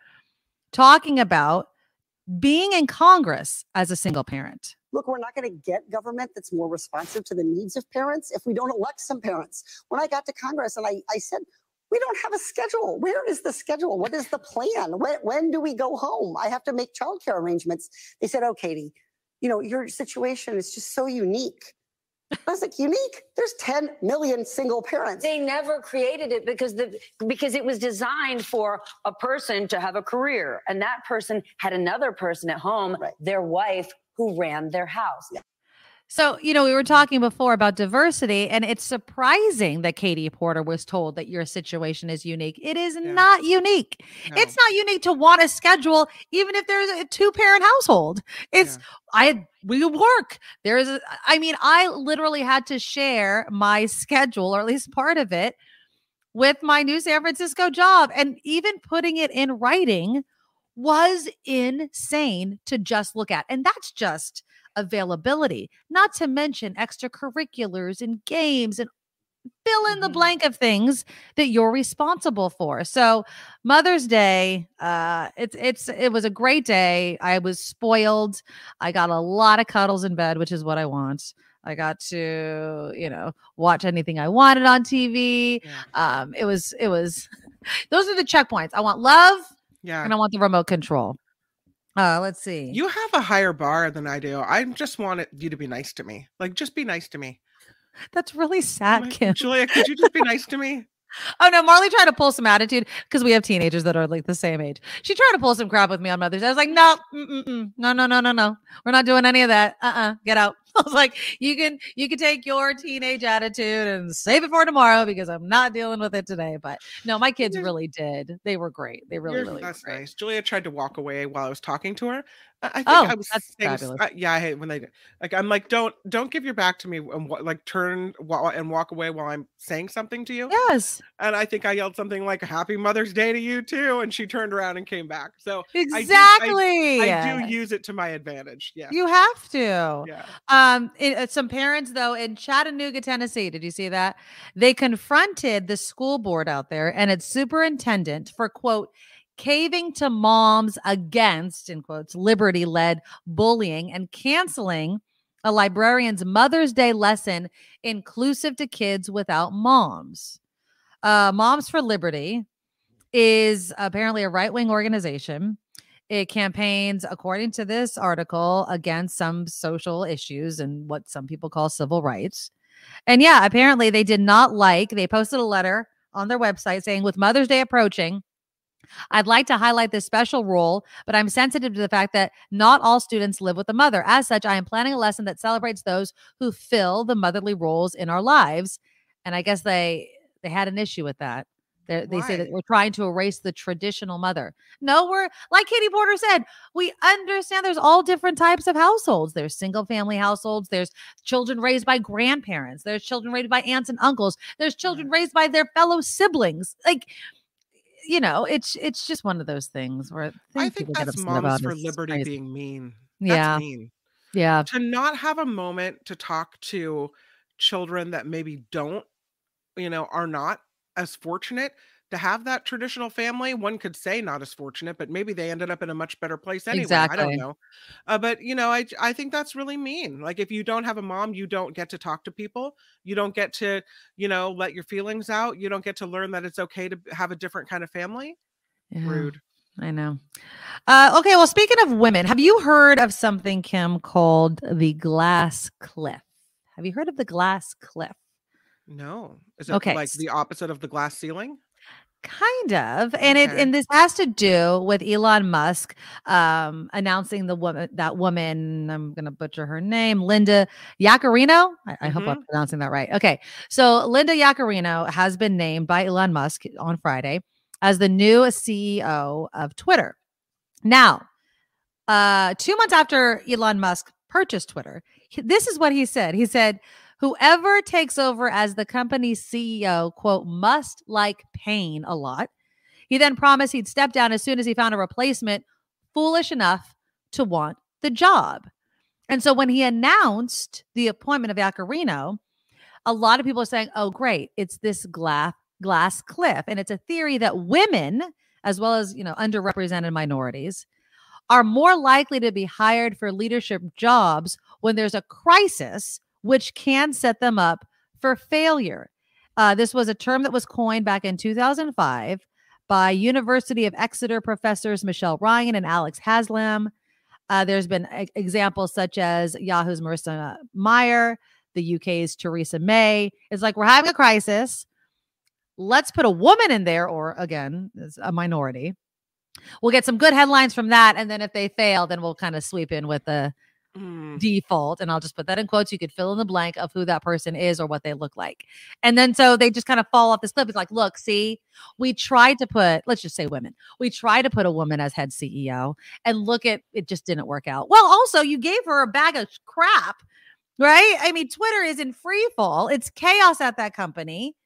talking about being in Congress as a single parent. Look, we're not going to get government that's more responsive to the needs of parents if we don't elect some parents. When I got to Congress and I, I said, we don't have a schedule. Where is the schedule? What is the plan? When, when do we go home? I have to make childcare arrangements. They said, oh, Katie, you know, your situation is just so unique. I was like, unique? There's 10 million single parents. They never created it because the because it was designed for a person to have a career, and that person had another person at home, their wife, who ran their house. So, you know, we were talking before about diversity, and it's surprising that Katie Porter was told that your situation is unique. It is not unique. It's not unique to want a schedule, even if there's a two parent household. It's, I, we work. There's, a, I mean, I literally had to share my schedule, or at least part of it, with my new San Francisco job. And even putting it in writing was insane to just look at. And that's just availability, not to mention extracurriculars and games and fill in the blank of things that you're responsible for. So Mother's Day, uh it's it's it was a great day. I was spoiled. I got a lot of cuddles in bed, which is what I want. I got to, you know, watch anything I wanted on TV. Um it was it was those are the checkpoints. I want love Yeah. and I want the remote control. Uh let's see. You have a higher bar than I do. I just want it, you to be nice to me. Like, just be nice to me. That's really oh sad, Kim. Julia, could you just be nice to me? Oh no, Marley tried to pull some attitude because we have teenagers that are like the same age. She tried to pull some crap with me on Mother's Day. I was like, no, mm-mm-mm. no, no, no, no, no. We're not doing any of that. Uh-uh. Get out. I was like, you can you can take your teenage attitude and save it for tomorrow because I'm not dealing with it today. But no, my kids really did. They were great. They really, You're- really that's great. nice. Julia tried to walk away while I was talking to her. I, think Oh, I was that's saying, fabulous. uh, yeah, I hate when they do. Like, I'm like, don't don't give your back to me and like turn while and walk away while I'm saying something to you. Yes. And I think I yelled something like "Happy Mother's Day" to you too, and she turned around and came back. So I do- I- Exactly. I, do use it to my advantage. Yeah. You have to. Yeah. Um, it- uh, some parents though in Chattanooga, Tennessee, did you see that? They confronted the school board out there and its superintendent for quote caving to moms against in quotes liberty-led bullying and canceling a librarian's Mother's Day lesson inclusive to kids without moms. Uh, Moms for Liberty is apparently a right wing organization. It campaigns, according to this article, against some social issues and what some people call civil rights. And yeah, apparently they did not like, they posted a letter on their website saying, with Mother's Day approaching, I'd like to highlight this special role, but I'm sensitive to the fact that not all students live with a mother. As such, I am planning a lesson that celebrates those who fill the motherly roles in our lives. And I guess they they had an issue with that. They're, they say that we're trying to erase the traditional mother. No, we're like Katie Porter said, we understand there's all different types of households. There's single family households, there's children raised by grandparents, there's children raised by aunts and uncles, there's mm-hmm. children raised by their fellow siblings. Like, you know, it's it's just one of those things where I think that's moms for liberty crazy. being mean. Yeah. Mean. Yeah. To not have a moment to talk to children that maybe don't, you know, are not as fortunate to have that traditional family. One could say not as fortunate, but maybe they ended up in a much better place anyway. I don't know. Uh, but you know, I I think that's really mean. Like if you don't have a mom, you don't get to talk to people. You don't get to, you know, let your feelings out. You don't get to learn that it's okay to have a different kind of family. Yeah, Rude. I know. Uh, okay, well, speaking of women, have you heard of something, Kim, called the glass cliff? Have you heard of the glass cliff? No. Is it Okay, like the opposite of the glass ceiling? Kind of, and it and this has to do with Elon Musk um, announcing the woman that woman. I'm gonna butcher her name, Linda Yaccarino. I, I hope I'm pronouncing that right. Okay, so Linda Yaccarino has been named by Elon Musk on Friday as the new CEO of Twitter. Now, uh, two months after Elon Musk purchased Twitter, this is what he said. He said, Whoever takes over as the company's CEO, quote, must like pain a lot. He then promised he'd step down as soon as he found a replacement foolish enough to want the job. And so when he announced the appointment of Yaccarino, a lot of people are saying, oh, great, it's this glass glass cliff. And it's a theory that women, as well as you know, underrepresented minorities, are more likely to be hired for leadership jobs when there's a crisis, which can set them up for failure. Uh, this was a term that was coined back in 2005 by University of Exeter professors Michelle Ryan and Alex Haslam. Uh, there's been e- examples such as Yahoo's Marissa Mayer, the UK's Theresa May. It's like we're having a crisis. Let's put a woman in there, or again, a minority. We'll get some good headlines from that, and then if they fail, then we'll kind of sweep in with the Mm. default and i'll just put that in quotes you could fill in the blank of who that person is or what they look like. And then so they just kind of fall off this cliff. It's like look see we tried to put let's just say women we tried to put a woman as head ceo and look at it just didn't work out. Well also you gave her a bag of crap right? I mean twitter is in free fall it's chaos at that company.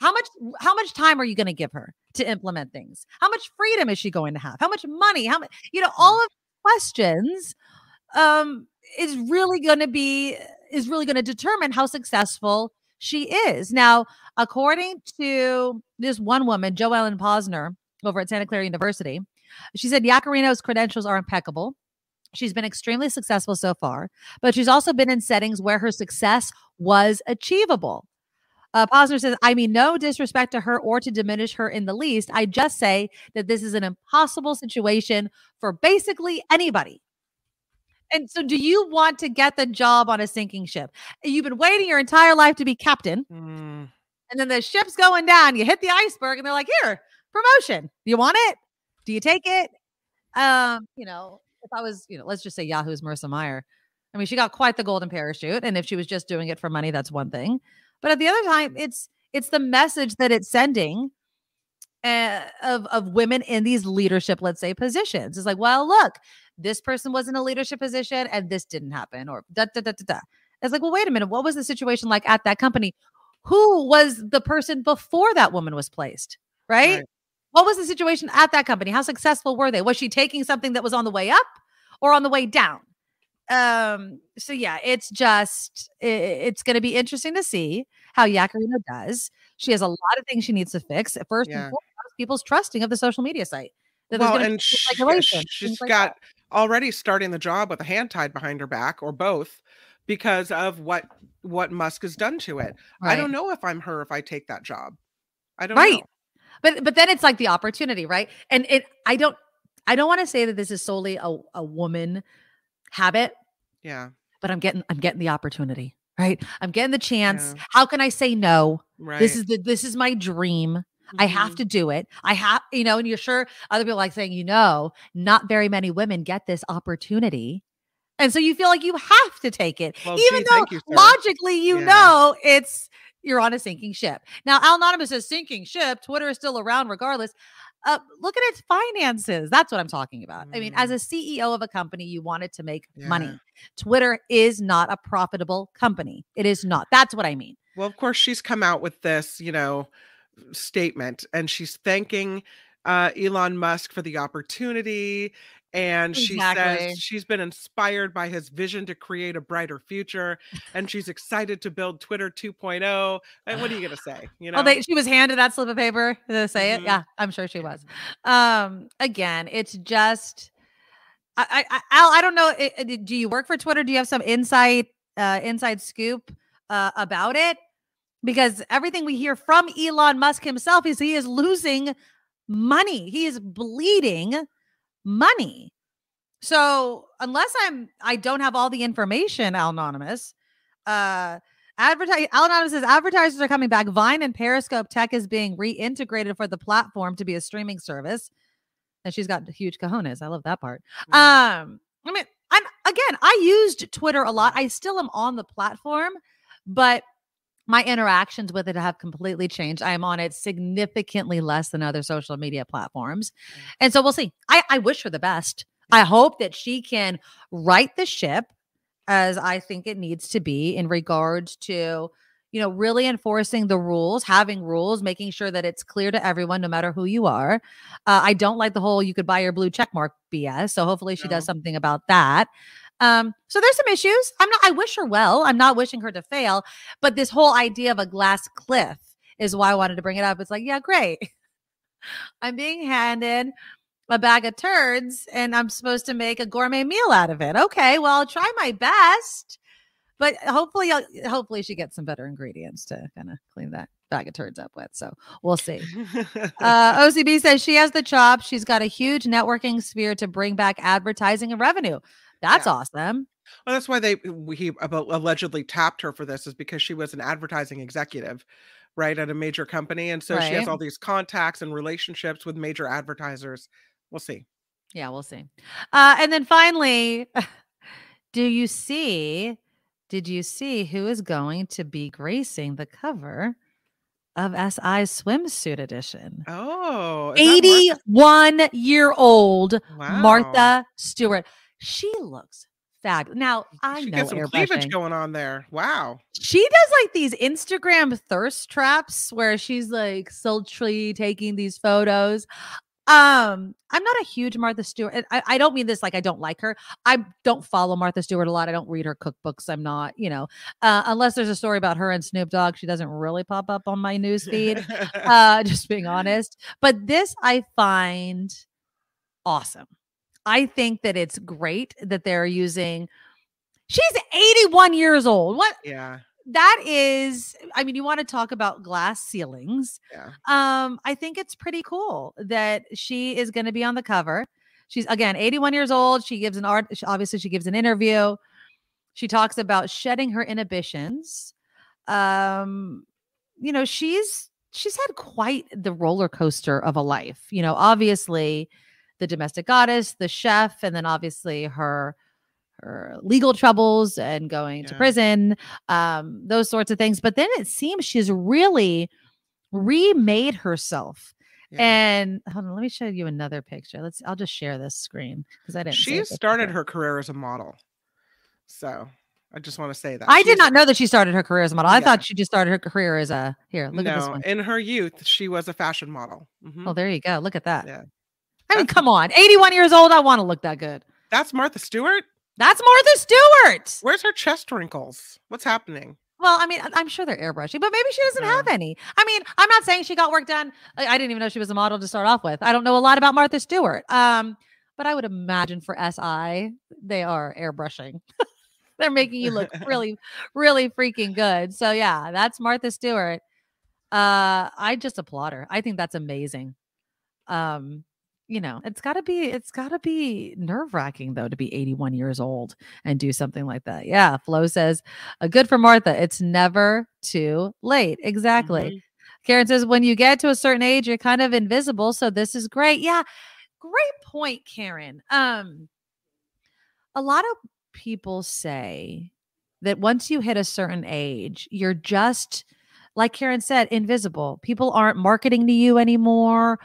How much how much time are you going to give her to implement things? How much freedom is she going to have? How much money? How much you know all of questions um is really going to be is really going to determine how successful she is now according to this one woman joellen posner over at santa clara university she said Yaccarino's credentials are impeccable She's been extremely successful so far, but she's also been in settings where her success was achievable. Uh, Posner says, I mean, no disrespect to her or to diminish her in the least. I just say that this is an impossible situation for basically anybody. And so, do you want to get the job on a sinking ship? You've been waiting your entire life to be captain, Mm. and then the ship's going down. You hit the iceberg, and they're like, "Here, promotion. Do you want it? Do you take it?" Um, you know, if I was, you know, let's just say Yahoo's Marissa Mayer. I mean, she got quite the golden parachute, and if she was just doing it for money, that's one thing. But at the other time, it's it's the message that it's sending uh, of of women in these leadership, let's say, positions. It's like, well, look, this person was in a leadership position, and this didn't happen, or da da da da da. It's like, well, wait a minute, what was the situation like at that company? Who was the person before that woman was placed? right? Right. What was the situation at that company? How successful were they? Was she taking something that was on the way up or on the way down? Um, so yeah, it's just i- it's going to be interesting to see how Yaccarino does. She has a lot of things she needs to fix. First Yeah. and foremost, people's trusting of the social media site. That Well, and sh- regulation, she's like got already starting the job with a hand tied behind her back, or both, because of what what Musk has done to it. I don't know if I'm her if I take that job. I don't right know. but but then it's like the opportunity right and it i don't i don't want to say that this is solely a, a woman habit Yeah. but i'm getting i'm getting the opportunity right i'm getting the chance Yeah. how can i say no Right. this is the this is my dream I have Mhm. to do it. I have, you know, and you're sure other people like saying, you know, not very many women get this opportunity. And so you feel like you have to take it, Well, even gee, though you, logically you Yeah. know it's you're on a sinking ship. Now, Al Anonymous says sinking ship. Twitter is still around regardless. Uh, look at its finances. That's what I'm talking about. I mean, as a CEO of a company, you want it to make money. Mm. Twitter is not a profitable company. It is not. That's what I mean. Well, of course, she's come out with this, you know, statement and she's thanking uh, Elon Musk for the opportunity. And she Exactly. says she's been inspired by his vision to create a brighter future. And she's excited to build Twitter 2.0. And what are you going to say? You know, Oh, they, she was handed that slip of paper to say it. Mhm. Yeah, I'm sure she was. Um, again, it's just, I, I, I, Al, I don't know. i- i- do you work for Twitter? Do you have some insight, uh, inside scoop uh, about it? Because everything we hear from Elon Musk himself is he is losing money. He is bleeding money. So unless I'm, I don't have all the information, Al Anonymous, uh, advertise Al Anonymous says advertisers are coming back. Vine and Periscope tech is being reintegrated for the platform to be a streaming service. And she's got huge cojones. I love that part. Um, I mean, I'm again, I used Twitter a lot. I still am on the platform, but my interactions with it have completely changed. I am on it significantly less than other social media platforms. And so we'll see. I, I wish her the best. I hope that she can right the ship as I think it needs to be in regards to, you know, really enforcing the rules, having rules, making sure that it's clear to everyone, no matter who you are. Uh, I don't like the whole you could buy your blue check mark BS. So hopefully she does something about that. Um, so there's some issues. I'm not, I wish her well. I'm not wishing her to fail, but this whole idea of a glass cliff is why I wanted to bring it up. It's like, yeah, great. I'm being handed a bag of turds and I'm supposed to make a gourmet meal out of it. Okay, well, I'll try my best, but hopefully, I'll, hopefully she gets some better ingredients to kind of clean that bag of turds up with. So we'll see. uh, OCB says she has the chops. She's got a huge networking sphere to bring back advertising and revenue. That's awesome. Well, that's why they he allegedly tapped her for this is because she was an advertising executive, right, at a major company, and so she has all these contacts and relationships with major advertisers. We'll see. Yeah, we'll see. Uh, and then finally, Do you see? Did you see who is going to be gracing the cover of SI swimsuit edition? Oh, is that Martha- 81 year old Wow. Martha Stewart. She looks fabulous. Now, I She know some cleavage going on there. Wow. She does like these Instagram thirst traps where she's like sultry taking these photos. Um, I'm not a huge Martha Stewart. I, I don't mean this like I don't like her. I don't follow Martha Stewart a lot. I don't read her cookbooks. I'm not, you know, uh, unless there's a story about her and Snoop Dogg, she doesn't really pop up on my news feed. uh, just being honest. But this I find awesome. I think that it's great that they're using. She's 81 years old. What? Yeah. that is i mean you want to talk about glass ceilings Yeah. um i think it's pretty cool that she is going to be on the cover she's again 81 years old she gives an art obviously she gives an interview she talks about shedding her inhibitions um you know she's she's had quite the roller coaster of a life you know obviously the domestic goddess the chef and then obviously her her legal troubles and going to prison um those sorts of things but then it seems she's really remade herself and hold on let me show you another picture let's i'll just share this screen because i didn't She started her career as a model. So I just want to say that. i She did is- not know that she started her career as a model i Yeah. thought she just started her career as a here look at this No, one. In her youth, she was a fashion model. Mhm. Oh, there you go look at that Yeah. I mean come on 81 years old i want to look that good That's Martha Stewart? that's martha stewart Where's her chest wrinkles? What's happening? Well, I mean, I'm sure they're airbrushing, but maybe she doesn't have any. I mean, I'm not saying she got work done. I, I didn't even know she was a model to start off with. I don't know a lot about Martha Stewart. Um, but I would imagine for SI, they are airbrushing. they're making you look really, really freaking good. So yeah, that's Martha Stewart. Uh, I just applaud her. I think that's amazing. Um, you know, it's gotta be, it's gotta be nerve wracking though to be 81 years old and do something like that. Yeah. Flo says, uh, good for Martha. It's never too late. Exactly. Karen says, when you get to a certain age, you're kind of invisible. So this is great. Yeah. Great point, Karen. Um, a lot of people say that once you hit a certain age, you're just like Karen said, invisible. People aren't marketing to you anymore.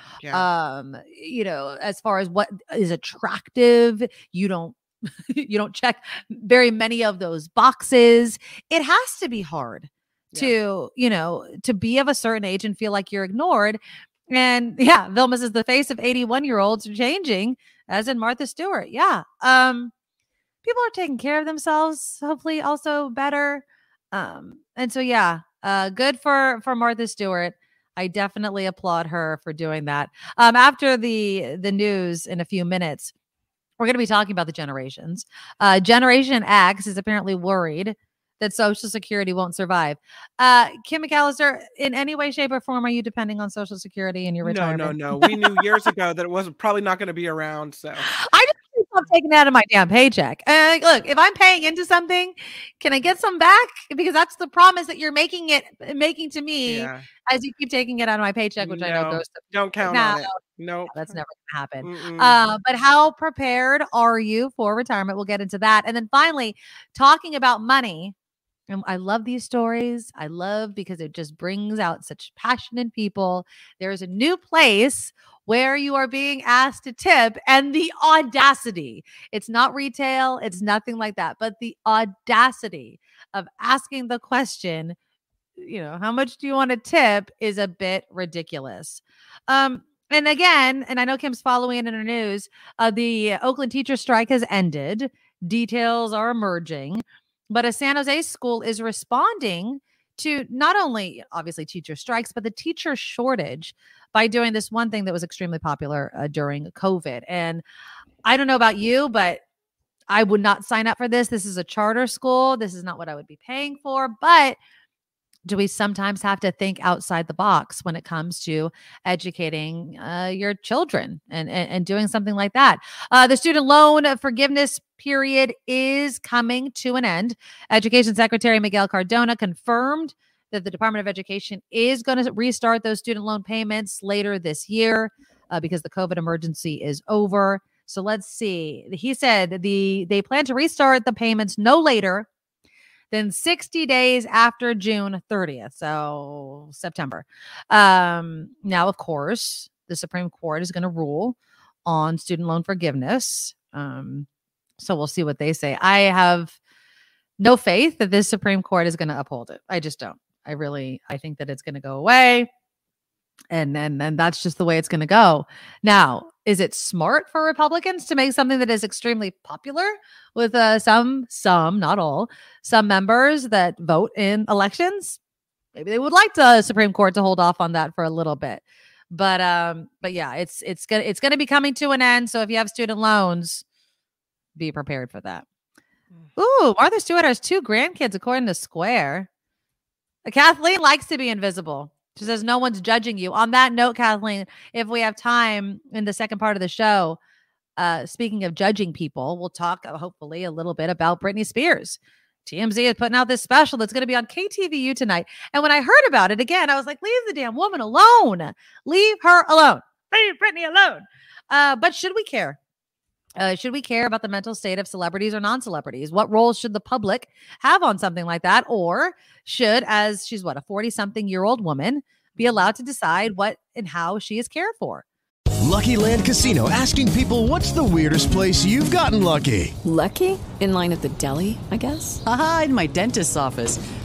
Um, you know, as far as what is attractive, you don't you don't check very many of those boxes. It has to be hard to, you know, to be of a certain age and feel like you're ignored. And yeah, Vilma is the face of 81 year olds are changing, as in Martha Stewart. Yeah. Um, people are taking care of themselves, hopefully also better. Um, and so yeah, uh, good for for Martha Stewart. I definitely applaud her for doing that. Um, after the the news in a few minutes, we're going to be talking about the generations. Uh, Generation X is apparently worried that Social Security won't survive. Uh, Kim McAllister, in any way, shape, or form, are you depending on Social Security in your retirement? no, no. No. We knew years ago that it wasn't probably not going to be around. So I just need to stop taking out of my damn paycheck. Uh, look, if I'm paying into something, can I get some back? Because that's the promise that you're making it making to me Yeah. as you keep taking it out of my paycheck, which I know No, goes to don't count No, on it. No, that's never gonna happen. Mm-mm. Uh, but how prepared are you for retirement? We'll get into that. And then finally, talking about money. And I love these stories. I love because it just brings out such passion in people. There's a new place where you are being asked to tip and the audacity. It's not retail, it's nothing like that, but the audacity of asking the question, you know, how much do you want to tip is a bit ridiculous. Um, and again, and I know Kim's following in her news, uh, the Oakland teacher strike has ended. Details are emerging, but a San Jose school is responding to not only obviously teacher strikes, but the teacher shortage by doing this one thing that was extremely popular uh, during COVID. And I don't know about you, but I would not sign up for this. This is a charter school. This is not what I would be paying for. But do we sometimes have to think outside the box when it comes to educating uh, your children and, and, and doing something like that? Uh, the student loan forgiveness period is coming to an end. Education Secretary Miguel Cardona confirmed that the Department of Education is going to restart those student loan payments later this year uh, because the COVID emergency is over. So let's see. He said the they plan to restart the payments no later than 60 days after June 30th. So September. Um, now, of course, the Supreme Court is going to rule on student loan forgiveness. Um, so we'll see what they say. I have no faith that this Supreme Court is going to uphold it. I just don't. I really I think that it's going to go away. And then and that's just the way it's going to go. Now, is it smart for Republicans to make something that is extremely popular with uh, some some not all some members that vote in elections? Maybe they would like the Supreme Court to hold off on that for a little bit. But um but yeah, it's it's going to it's going to be coming to an end, so if you have student loans, be prepared for that. Ooh, Martha Stewart has two grandkids, according to Square. Kathleen likes to be invisible. She says, No one's judging you. On that note, Kathleen, if we have time in the second part of the show, uh, speaking of judging people, we'll talk uh, hopefully a little bit about Britney Spears. TMZ is putting out this special that's going to be on KTVU tonight. And when I heard about it again, I was like, leave the damn woman alone. Leave her alone. Leave Britney alone. Uh, but should we care? Uh, should we care about the mental state of celebrities or non celebrities? What role should the public have on something like that? Or should, as she's what, a 40 something year old woman, be allowed to decide what and how she is cared for? Lucky Land Casino asking people what's the weirdest place you've gotten lucky? Lucky? In line at the deli, I guess? Aha, in my dentist's office.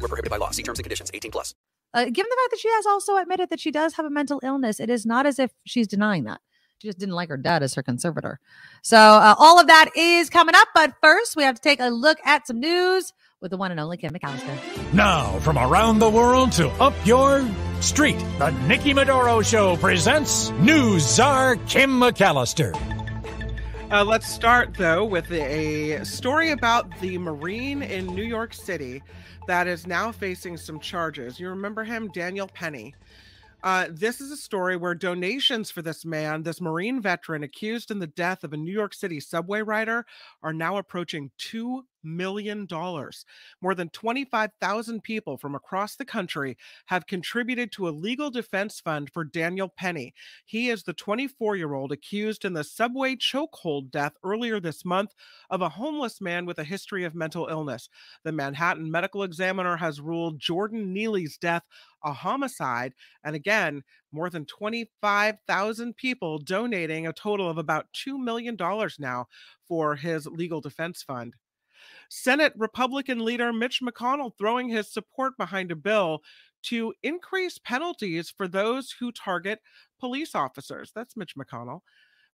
Void were prohibited by law. See terms and conditions. 18 plus. Uh, given the fact that she has also admitted that she does have a mental illness, it is not as if she's denying that. She just didn't like her dad as her conservator. So uh, all of that is coming up. But first, we have to take a look at some news with the one and only Kim McAllister. Now, from around the world to up your street, the Nikki Medoro Show presents News Czar Kim McAllister. Uh, let's start though with a story about the Marine in New York City that is now facing some charges. You remember him, Daniel Penny. Uh, this is a story where donations for this man, this Marine veteran accused in the death of a New York City subway rider, are now approaching $2 million. dollars. More than 25,000 people from across the country have contributed to a legal defense fund for Daniel Penny. He is the 24 year old accused in the subway chokehold death earlier this month of a homeless man with a history of mental illness. The Manhattan Medical Examiner has ruled Jordan Neely's death a homicide. And again, more than 25,000 people donating a total of about $2 million now for his legal defense fund. Senate Republican leader Mitch McConnell throwing his support behind a bill to increase penalties for those who target police officers. That's Mitch McConnell.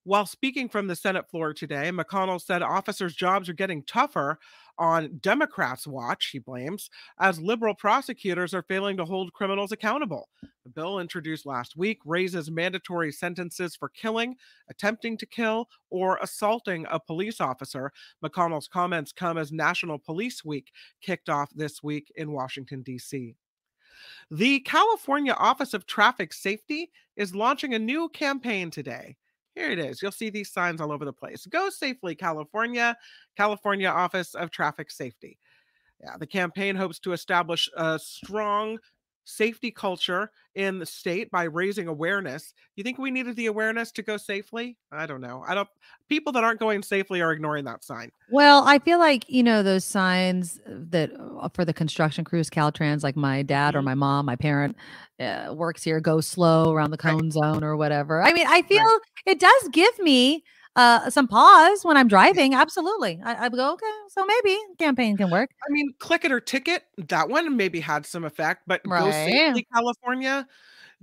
While speaking from the Senate floor today, McConnell said officers' jobs are getting tougher on Democrats' watch, he blames, as liberal prosecutors are failing to hold criminals accountable. The bill introduced last week raises mandatory sentences for killing, attempting to kill, or assaulting a police officer. McConnell's comments come as National Police Week kicked off this week in Washington, D.C. The California Office of Traffic Safety is launching a new campaign today. Here it is. You'll see these signs all over the place. Go safely, California, California Office of Traffic Safety. Yeah, the campaign hopes to establish a strong safety culture in the state by raising awareness. You think we needed the awareness to go safely? I don't know. I don't people that aren't going safely are ignoring that sign. Well, I feel like, you know, those signs that uh, for the construction crews, Caltrans, like my dad or Mhm. my mom, my parent uh, works here, go slow around the cone zone or whatever. I mean, I feel it does give me uh, some pause when I'm driving. Absolutely. I, I go, okay, so maybe campaign can work. I mean, click it or ticket, that one maybe had some effect, but go safely, California.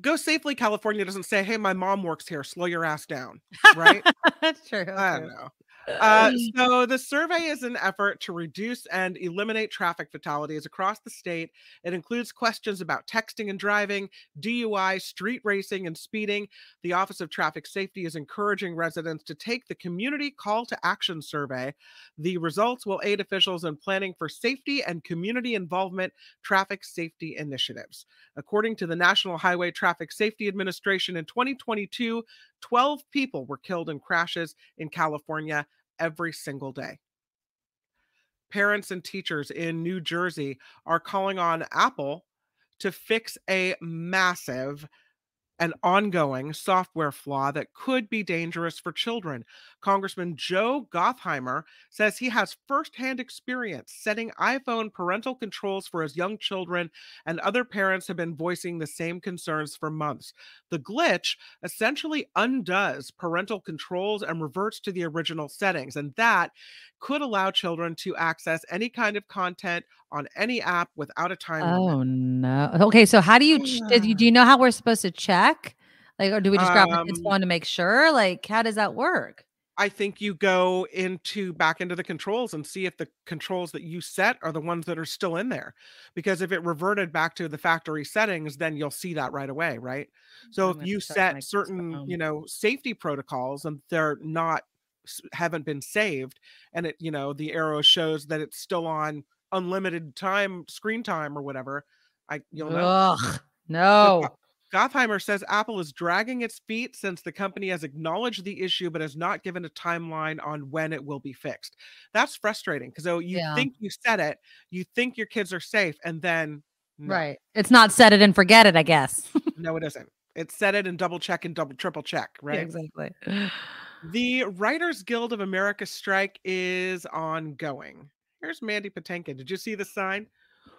Go Safely California doesn't say, "Hey, my mom works here. Slow your ass down." Right? That's true. I don't know. Uh, so the survey is an effort to reduce and eliminate traffic fatalities across the state. It includes questions about texting and driving, DUI, street racing, and speeding. The Office of Traffic Safety is encouraging residents to take the community call to action survey. The results will aid officials in planning for safety and community involvement traffic safety initiatives. According to the National Highway Traffic Safety Administration in 2022, 12 people were killed in crashes in California every single day. Parents and teachers in New Jersey are calling on Apple to fix a massive and ongoing software flaw that could be dangerous for children. Congressman Josh Gottheimer says he has firsthand experience setting iPhone parental controls for his young children, and other parents have been voicing the same concerns for months. The glitch essentially undoes parental controls and reverts to the original settings, and that could allow children to access any kind of content on any app without a time limit. Oh no. Okay, so how do you ch- did you do you know how we're supposed to check? Like or do we just grab Um, phone to make sure? Like how does that work? I think you go into back into the controls and see if the controls that you set are the ones that are still in there. Because if it reverted back to the factory settings, then you'll see that right away, right? So I'm if you set certain, you know, safety protocols and they're not haven't been saved and it, you know, the arrow shows that it's still on unlimited time screen time or whatever, I you'll know. Ugh. No. Go- Gottheimer says Apple is dragging its feet since the company has acknowledged the issue but has not given a timeline on when it will be fixed. That's frustrating because oh, you Yeah. think you said it, you think your kids are safe, and then no, Right. It's not set it and forget it, I guess. no, it isn't. It's set it and double check and double triple check, right? exactly. The Writers Guild of America strike is ongoing. Here's Mandy Patinkin. Did you see the sign?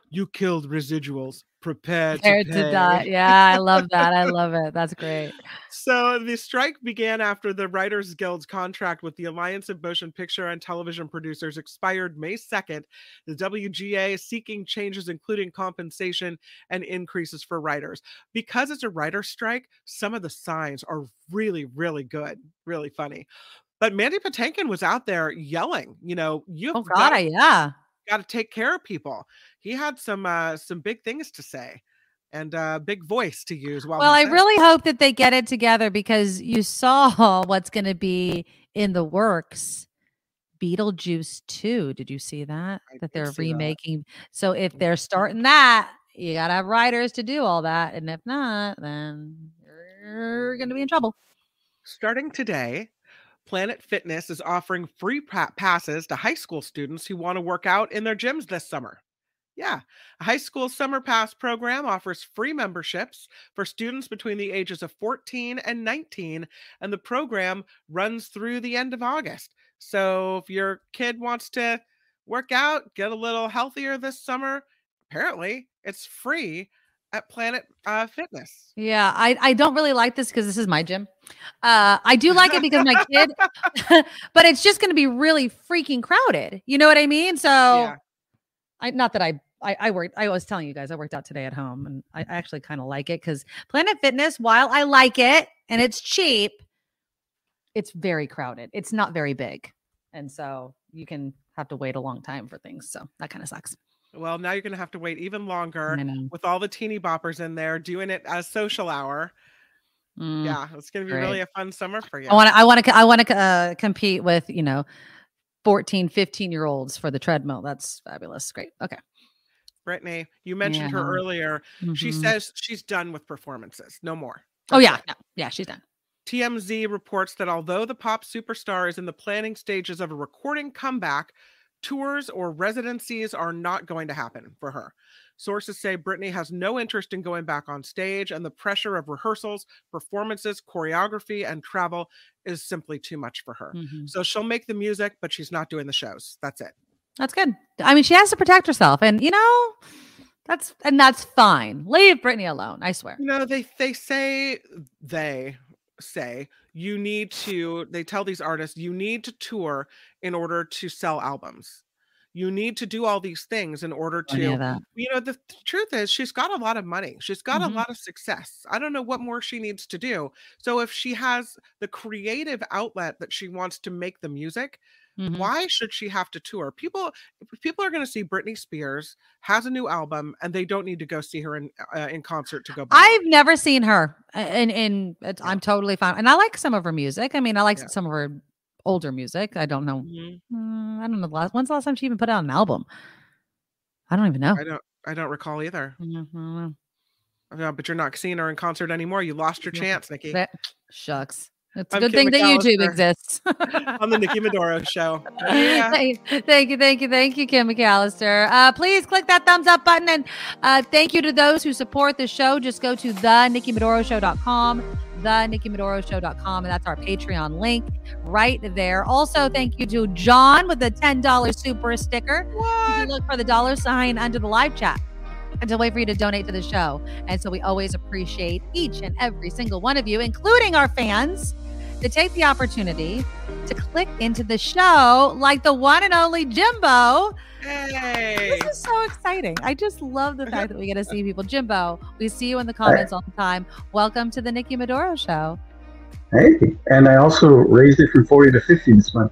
You killed residuals. Prepare Prepared to to die. Yeah, I love that. I love it. That's great. So the strike began after the Writers Guild's contract with the Alliance of Motion Picture and Television Producers expired May 2nd. The WGA is seeking changes, including compensation and increases for writers. Because it's a writer strike, some of the signs are really, really good, really funny. But Mandy Patinkin was out there yelling, you know, you've Oh God, I, got, yeah. got to take care of people. He had some uh, some big things to say and uh, big voice to use. While Well, I really hope that they get it together because you saw what's going to be in the works. Beetlejuice 2. Did you see that? I that they're see that. remaking. So if they're starting that, you got to have writers to do all that. And if not, then you're going to be in trouble. Starting today, Planet Fitness is offering free pa- passes to high school students who want to work out in their gyms this summer. Yeah, a high school summer pass program offers free memberships for students between the ages of 14 and 19, and the program runs through the end of August. So if your kid wants to work out, get a little healthier this summer, apparently it's free at Planet uh, Fitness. Yeah, I, I don't really like this because this is my gym. Uh, I do like it because my kid, but it's just going to be really freaking crowded. You know what I mean? So, Yeah. I not that I I, I worked. I was telling you guys I worked out today at home, and I actually kind of like it because Planet Fitness, while I like it and it's cheap, it's very crowded. It's not very big, and so you can have to wait a long time for things. So that kind of sucks. Well, now you're going to have to wait even longer with all the teeny boppers in there doing it as social hour. Mm. Yeah, it's going to be great. really a fun summer for you. I want to I want to I want to uh, compete with, you know, 14, 15 year olds for the treadmill. That's fabulous. Great. Okay. Britney, you mentioned her earlier. She Mhm. says she's done with performances. No more. Oh yeah. no, yeah, she's done. TMZ reports that although the pop superstar is in the planning stages of a recording comeback, tours or residencies are not going to happen for her. Sources say Britney has no interest in going back on stage, and the pressure of rehearsals, performances, choreography, and travel is simply too much for her. Mhm. So she'll make the music, but she's not doing the shows. That's it. That's good. I mean, she has to protect herself and you know, that's and that's fine. Leave Britney alone, I swear. You know, they they say they say you need to they tell these artists you need to tour in order to sell albums. you need to do all these things in order to you know the th- truth is she's got a lot of money she's got Mhm. a lot of success i don't know what more she needs to do so if she has the creative outlet that she wants to make the music Mhm. why should she have to tour people people are going to see britney spears has a new album and they don't need to go see her in uh, in concert to go it. I've never seen her, and and it's, I'm totally fine. And I like some of her music. I mean, I like Yeah. some of her older music. I don't know. Mhm. Mm, I don't know. the Last when's the last time she even put out an album? I don't even know. i don't i don't recall either Mm, know. no, but you're not seeing her in concert anymore you lost your Yeah. chance nikki That- shucks. It's a I'm good Kim thing that YouTube exists. on the nikki medoro show yeah thank, you, thank you, thank you, Kim McAllister. Uh, please click that thumbs up button and uh, thank you to those who support the show. Just go to the NikkiMedoroShow.com, the NikkiMedoroShow.com, and that's our Patreon link right there. Also, thank you to John with the $10 super sticker. You can look for the dollar sign under the live chat and to wait for you to donate to the show. And so we always appreciate each and every single one of you, including our fans, to take the opportunity to click into the show like the one and only Jimbo. Hey. This is so exciting. I just love the fact that we get to see people. Jimbo, we see you in the comments all the time. Welcome to the Nikki Medoro show. Hey, and I also raised it from 40 to 50 this month.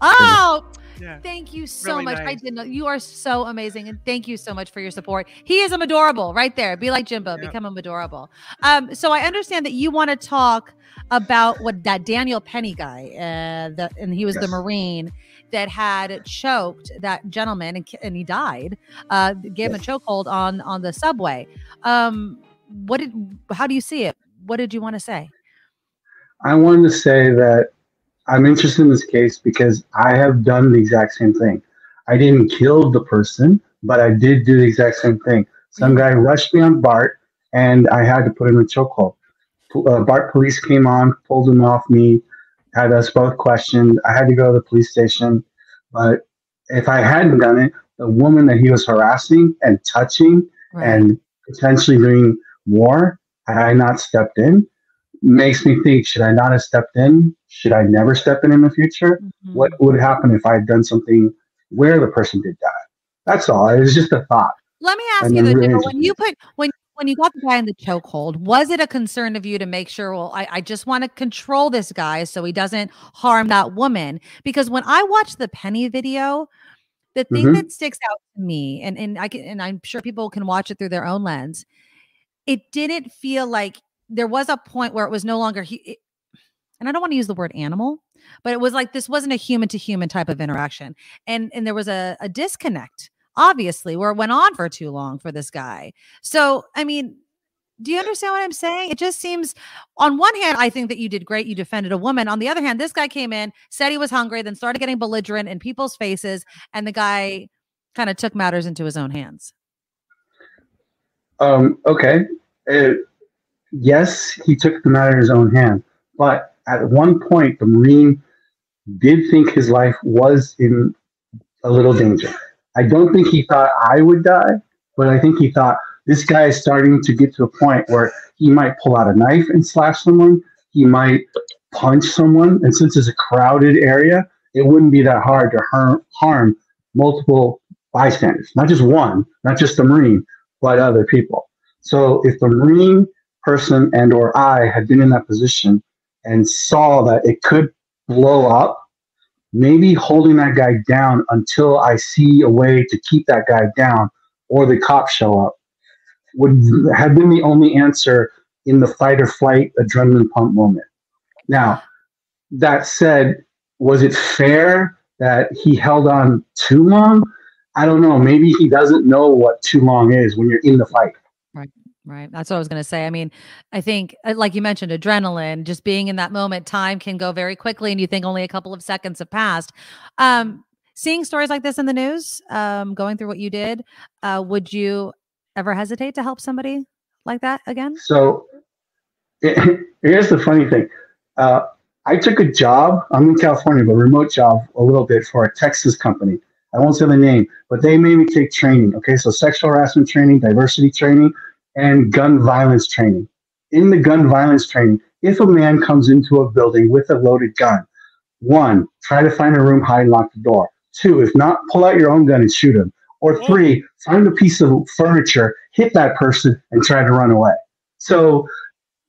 Oh, Yeah. thank you so Really much. I did not. You are so amazing, and thank you so much for your support. He is a adorable, right there. Be like Jimbo, Yep. become a adorable. Um, so I understand that you want to talk about what that Daniel Penny guy, uh, the, and he was the Marine that had choked that gentleman, and, and he died. Uh, gave him a chokehold on on the subway. Um, what did? How do you see it? What did you want to say? I wanted to say that I'm interested in this case because I have done the exact same thing. I didn't kill the person, but I did do the exact same thing. Some guy rushed me on Bart, and I had to put him in a chokehold. Uh, Bart police came on, pulled him off me, had us both questioned. I had to go to the police station, but if I hadn't done it, the woman that he was harassing and touching and potentially doing more, had I not stepped in, makes me think should I not have stepped in? Should I never step in in the future? What would happen if I had done something where the person did die? That's all. It was just a thought. Let me ask And you though, really when you put when when you got the guy in the chokehold, was it a concern of you to make sure? Well, I, I just want to control this guy so he doesn't harm that woman. Because when I watched the Penny video, the thing Mhm. that sticks out to me, and and I can, and I'm sure people can watch it through their own lens. It didn't feel like there was a point where it was no longer he. it- and I don't want to use the word animal, but it was like this wasn't a human to human type of interaction, and and there was a, a disconnect obviously where it went on for too long for this guy. So, I mean, do you understand what I'm saying? It just seems, on one hand, I think that you did great. You defended a woman. On the other hand, this guy came in, said he was hungry, then started getting belligerent in people's faces, and the guy kind of took matters into his own hands. Um, okay. Uh, yes, he took the matter in his own hand. But at one point, the Marine did think his life was in a little danger. I don't think he thought I would die, but I think he thought this guy is starting to get to a point where he might pull out a knife and slash someone. He might punch someone. And since it's a crowded area, it wouldn't be that hard to harm, harm multiple bystanders, not just one, not just the Marine, but other people. So if the Marine person and or I had been in that position and saw that it could blow up, maybe holding that guy down until I see a way to keep that guy down or the cops show up would have been the only answer in the fight or flight adrenaline pump moment. Now, that said, was it fair that he held on too long? I don't know. Maybe he doesn't know what too long is when you're in the fight. Right. That's what I was going to say. I mean, I think, uh, like you mentioned, adrenaline, just being in that moment, time can go very quickly, and you think only a couple of seconds have passed. Um, seeing stories like this in the news, um, going through what you did, uh, would you ever hesitate to help somebody like that again? So it, here's the funny thing. Uh, I took a job. I'm in California, but remote job a little bit for a Texas company. I won't say the name, but they made me take training. Okay, so sexual harassment training, diversity training, and gun violence training. In the gun violence training, if a man comes into a building with a loaded gun, one, try to find a room, hide, and lock the door. Two, if not, pull out your own gun and shoot him. Or three, find a piece of furniture, hit that person, and try to run away. So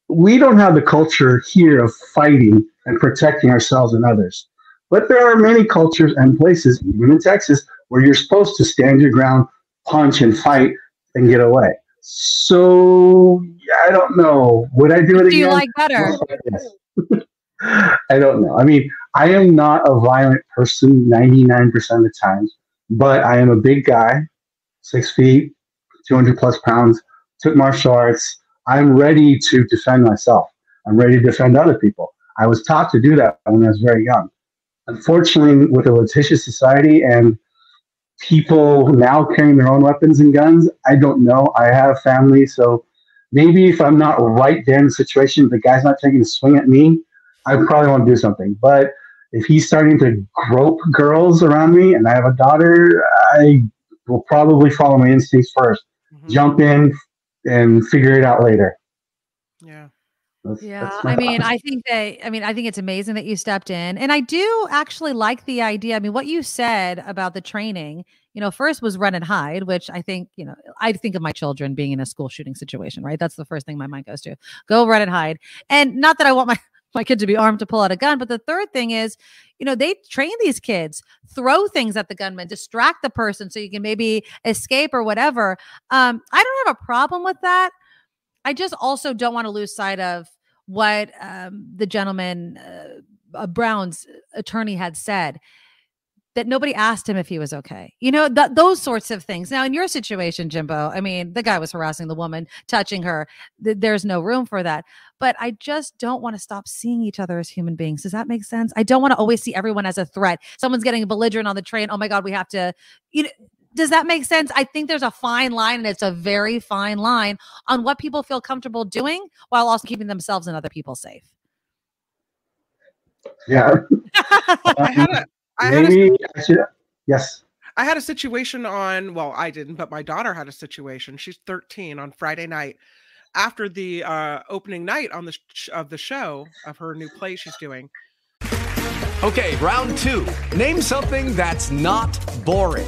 we don't have the culture here of fighting and protecting ourselves and others. But there are many cultures and places, even in Texas, where you're supposed to stand your ground, punch and fight and get away. So I don't know. Would I do it Do again? you like better? I don't know. I mean, I am not a violent person 99% of the times, but I am a big guy, six feet, 200 plus pounds, took martial arts. I'm ready to defend myself. I'm ready to defend other people. I was taught to do that when I was very young. Unfortunately, with a litigious society and people now carrying their own weapons and guns, I don't know. I have family, so maybe if I'm not right there in the situation, the guy's not taking a swing at me, I probably want to do something. But if he's starting to grope girls around me and I have a daughter, I will probably follow my instincts 1st mm-hmm. jump in and figure it out later. Yeah. Yeah, I mean, I think that I mean, I think it's amazing that you stepped in. And I do actually like the idea. I mean, what you said about the training, you know, first was run and hide, which I think, you know, I think of my children being in a school shooting situation, right? That's the first thing my mind goes to. Go run and hide. And not that I want my my kid to be armed to pull out a gun, but the third thing is, you know, they train these kids, throw things at the gunman, distract the person so you can maybe escape or whatever. Um, I don't have a problem with that. I just also don't want to lose sight of what um, the gentleman, uh, uh, Brown's attorney, had said that nobody asked him if he was okay. You know, th- those sorts of things. Now, in your situation, Jimbo, I mean, the guy was harassing the woman, touching her. Th- there's no room for that. But I just don't want to stop seeing each other as human beings. Does that make sense? I don't want to always see everyone as a threat. Someone's getting belligerent on the train. Oh my God, we have to, you know, does that make sense? I think there's a fine line, and it's a very fine line on what people feel comfortable doing while also keeping themselves and other people safe. Yeah. I had a, I had a Maybe should. Yes. I had a situation on, well, I didn't, but my daughter had a situation. She's 13 on Friday night after the uh, opening night on the sh- of the show of her new play she's doing. Okay, round two. Name something that's not boring.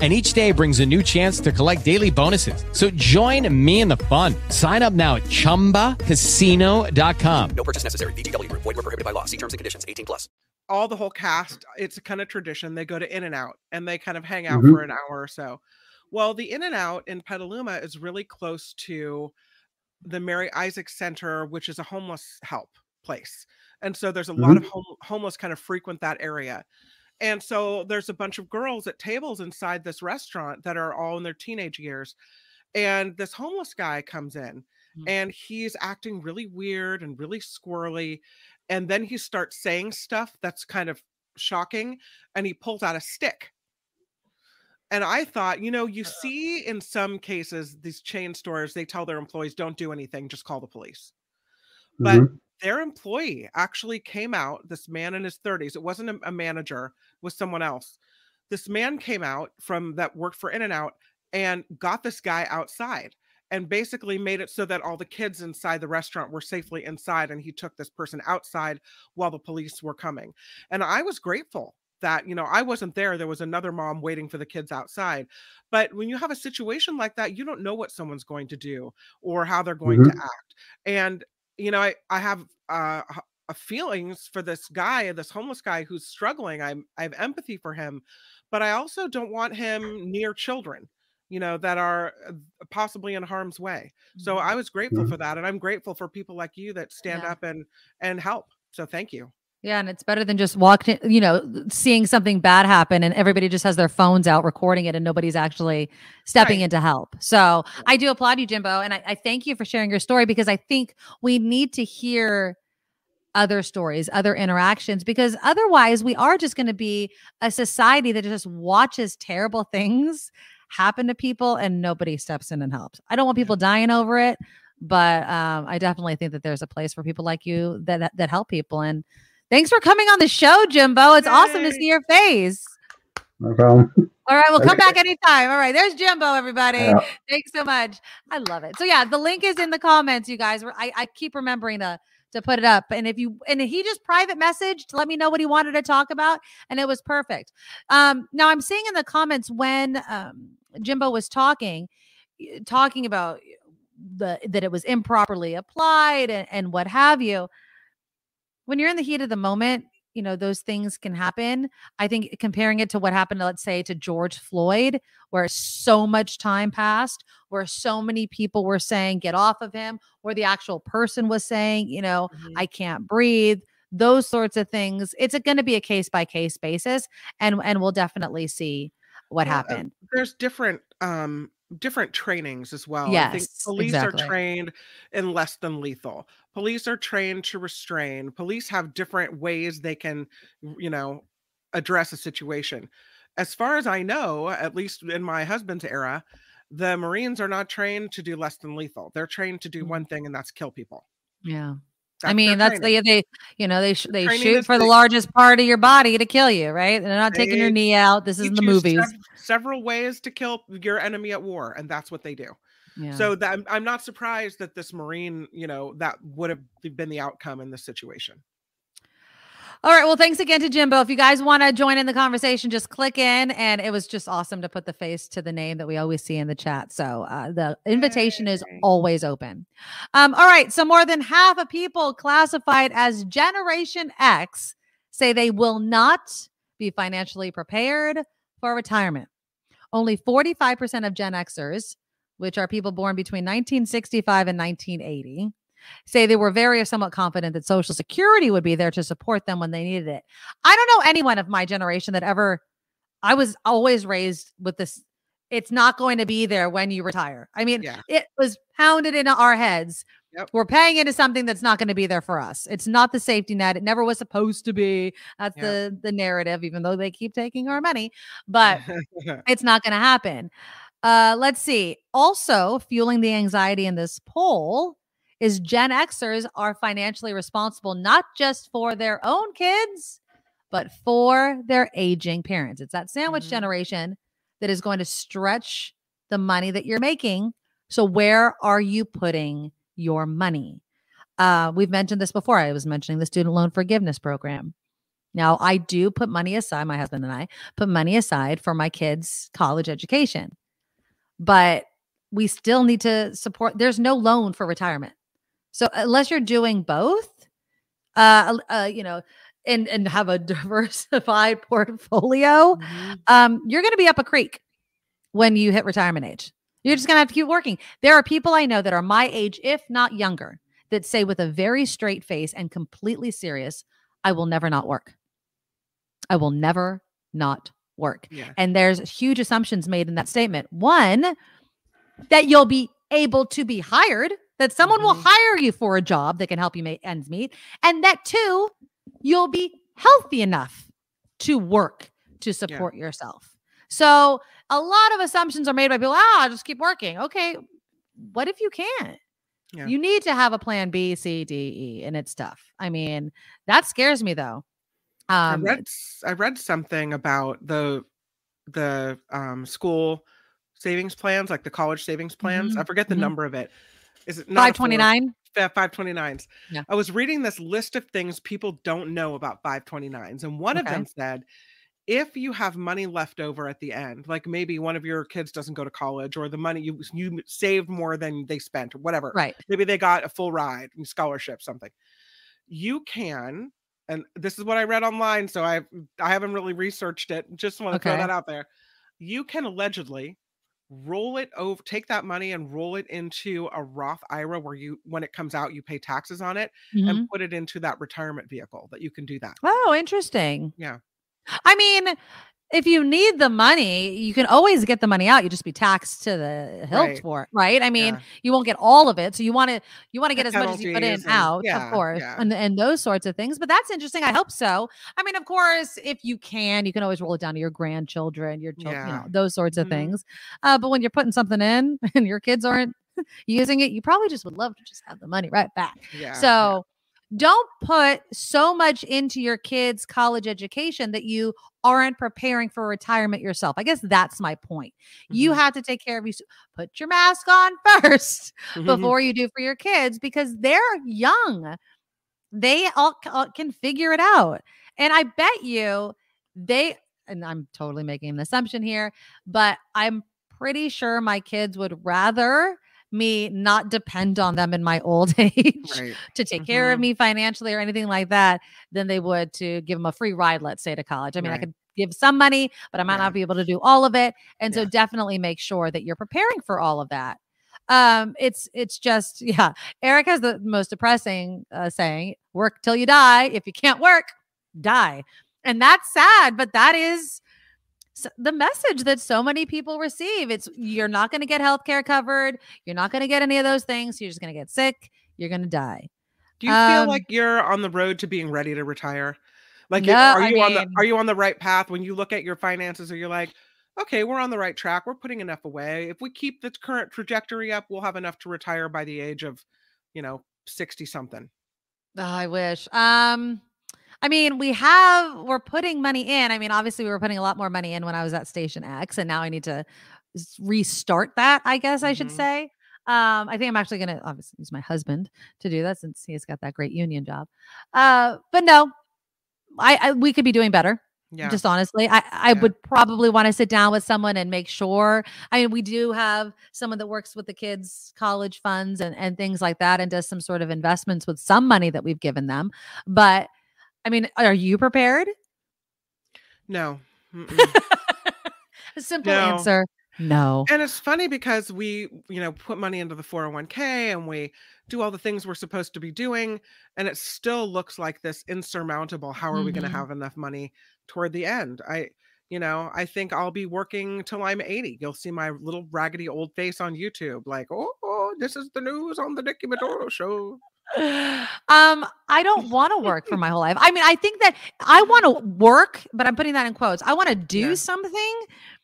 And each day brings a new chance to collect daily bonuses. So join me in the fun. Sign up now at chumbacasino.com. No purchase necessary. VGW Group. Void where prohibited by law. See terms and conditions. 18 plus. all the whole cast it's a kind of tradition they go to in and out and they kind of hang out Mhm. for an hour or so well the in and out in petaluma is really close to the mary isaak center which is a homeless help place and so there's a lot of home, homeless kind of frequent that area and so there's a bunch of girls at tables inside this restaurant that are all in their teenage years and this homeless guy comes in and he's acting really weird and really squirrely and then he starts saying stuff that's kind of shocking and he pulls out a stick. And i thought you know you see in some cases these chain stores they tell their employees don't do anything just call the police. But Mhm. Their employee actually came out this man in his 30s it wasn't a, a manager it was someone else. This man came out from that worked for in and out and got this guy outside and basically made it so that all the kids inside the restaurant were safely inside and he took this person outside while the police were coming. And i was grateful that you know i wasn't there there was another mom waiting for the kids outside. But when you have a situation like that you don't know what someone's going to do or how they're going to Mhm. act. And you know i i have uh feelings for this guy this homeless guy who's struggling i'm i have empathy for him but i also don't want him near children you know that are uh, possibly in harm's way so i was grateful Mhm. for that and i'm grateful for people like you that stand Yeah. up and and help so thank you Yeah, and it's better than just walking, you know, seeing something bad happen and everybody just has their phones out recording it and nobody's actually stepping Right. in to help. So I do applaud you, Jimbo, and I, I thank you for sharing your story because I think we need to hear other stories, other interactions, because otherwise we are just going to be a society that just watches terrible things happen to people and nobody steps in and helps. I don't want people dying over it, but um, I definitely think that there's a place for people like you that that, that help people. And thanks for coming on the show, Jimbo. It's awesome to see your face. No problem. All right, we'll come back anytime. All right, there's Jimbo, everybody. Yeah. Thanks so much. I love it. So yeah, the link is in the comments, you guys. I, I keep remembering to to put it up. And if you and he just private messaged to let me know what he wanted to talk about, and it was perfect. Um, now I'm seeing in the comments when um, Jimbo was talking, talking about the that it was improperly applied and, and what have you. When you're in the heat of the moment, you know those things can happen. I think comparing it to what happened, let's say, to George Floyd, where so much time passed, where so many people were saying, get off of him, or the actual person was saying, you know, I can't breathe. Those sorts of things. It's going to be a case by case basis, and and we'll definitely see what uh, happened. there's different um different trainings as well. I think police exactly. are trained in less than lethal. Police are trained to restrain. Police have different ways they can, you know, address a situation. As far as I know, at least in my husband's era, the Marines are not trained to do less than lethal. They're trained to do mm. one thing, and that's kill people. Yeah. I That's their mean, that's training. they, they, you know, they sh- they training shoot for the they- largest part of your body to kill you, right? They're not taking your knee out. This is the movies. sev- several ways to kill your enemy at war, and that's what they do. Yeah. So that I'm, I'm not surprised that this Marine, you know, that would have been the outcome in this situation. All right. Well, thanks again to Jimbo. If you guys want to join in the conversation, just click in. And it was just awesome to put the face to the name that we always see in the chat. So uh, the invitation is always open. Um, all right. So more than half of people classified as Generation X say they will not be financially prepared for retirement. Only 45% of Gen Xers, which are people born between 1965 and 1980, say they were very or somewhat confident that Social Security would be there to support them when they needed it. I don't know anyone of my generation that ever, I was always raised with this. It's not going to be there when you retire. I mean, Yeah. it was pounded into our heads. Yep. We're paying into something that's not going to be there for us. It's not the safety net. It never was supposed to be. That's Yep. the the narrative, even though they keep taking our money. But it's not going to happen. Uh, let's see. Also, fueling the anxiety in this poll is Gen Xers are financially responsible not just for their own kids, but for their aging parents. It's that sandwich generation that is going to stretch the money that you're making. So, where are you putting your money? Uh, we've mentioned this before. I was mentioning the student loan forgiveness program. Now, I do put money aside, my husband and I put money aside for my kids' college education, but we still need to support. There's no loan for retirement. So, unless you're doing both, uh, uh, you know, and and have a diversified portfolio, um, you're going to be up a creek when you hit retirement age. You're just going to have to keep working. There are people I know that are my age, if not younger, that say with a very straight face and completely serious, I will never not work. I will never not work. Yeah. And there's huge assumptions made in that statement. One, that you'll be able to be hired, that someone will hire you for a job that can help you make ends meet. And that two, you'll be healthy enough to work to support yourself. So a lot of assumptions are made by people, ah, just keep working. Okay. What if you can't? Yeah. You need to have a plan B, C, D, E, and it's tough. I mean, that scares me though. I Um, read s- I read something about the the um school savings plans, like the college savings plans. I Mhm, forget the mhm. number of it. Is it not a four- 529? Fa- 529s. Yeah. I was reading this list of things people don't know about 529s, and one of them said if you have money left over at the end, like maybe one of your kids doesn't go to college, or the money you you saved more than they spent, or whatever. Right. Maybe they got a full ride, scholarship, something. You can, and this is what I read online, so I I haven't really researched it. Just want to throw that out there. You can allegedly roll it over, take that money and roll it into a Roth IRA where you, when it comes out, you pay taxes on it Mhm. and put it into that retirement vehicle that you can do that. Oh, interesting. Yeah. I mean, if you need the money, you can always get the money out. You just be taxed to the hilt Right. for it, right? I mean, Yeah. you won't get all of it, so you want to you want to get as much as you put in and- out, yeah, of course, yeah. and and those sorts of things. But that's interesting. I hope so. I mean, of course, if you can, you can always roll it down to your grandchildren, your children, you know, those sorts of Mhm. things. Uh, but when you're putting something in and your kids aren't using it, you probably just would love to just have the money right back. Yeah, So don't put so much into your kids' college education that you aren't preparing for retirement yourself. I guess that's my point. You Mhm. have to take care of you. Put your mask on first before you do for your kids because they're young. They all all can figure it out. And I bet you they, and I'm totally making an assumption here, but I'm pretty sure my kids would rather me not depend on them in my old age Right. to take care of Mhm. me financially or anything like that than they would to give them a free ride, let's say, to college. I mean, I could give some money, but I might Yeah. not be able to do all of it. And so definitely make sure that you're preparing for all of that. Um, it's it's just yeah. Eric has the most depressing uh, saying: "Work till you die. If you can't work, die." And that's sad, but that is the message that so many people receive. It's you're not going to get health care covered. You're not going to get any of those things. You're just going to get sick. You're going to die. Do you feel Um, like you're on the road to being ready to retire? Like, No, are I you on the are you on the right path when you look at your finances? Or you're like, okay, we're on the right track. We're putting enough away. If we keep the current trajectory up, we'll have enough to retire by the age of, you know, sixty something. Oh, I wish. Um, I mean, we have we're putting money in. I mean, obviously, we were putting a lot more money in when I was at Station X, and now I need to restart that. I guess I should Mhm. say. Um, I think I'm actually going to obviously use my husband to do that since he's got that great union job. Uh, but no, I, I we could be doing better. Yeah. Just honestly, I, I Yeah. would probably want to sit down with someone and make sure. I mean, we do have someone that works with the kids' college funds and, and things like that and does some sort of investments with some money that we've given them. But I mean, are you prepared? No. A simple No. answer no. And it's funny because we, you know, put money into the 401k and we do all the things we're supposed to be doing. And it still looks like this insurmountable. How are we going to mm-hmm. have enough money toward the end? I, you know, I think I'll be working till I'm 80. You'll see my little raggedy old face on YouTube, like, oh, oh, this is the news on the Nikki Medoro show. Um, I don't want to work for my whole life. I mean, I think that I want to work, but I'm putting that in quotes. I want to do Yeah. something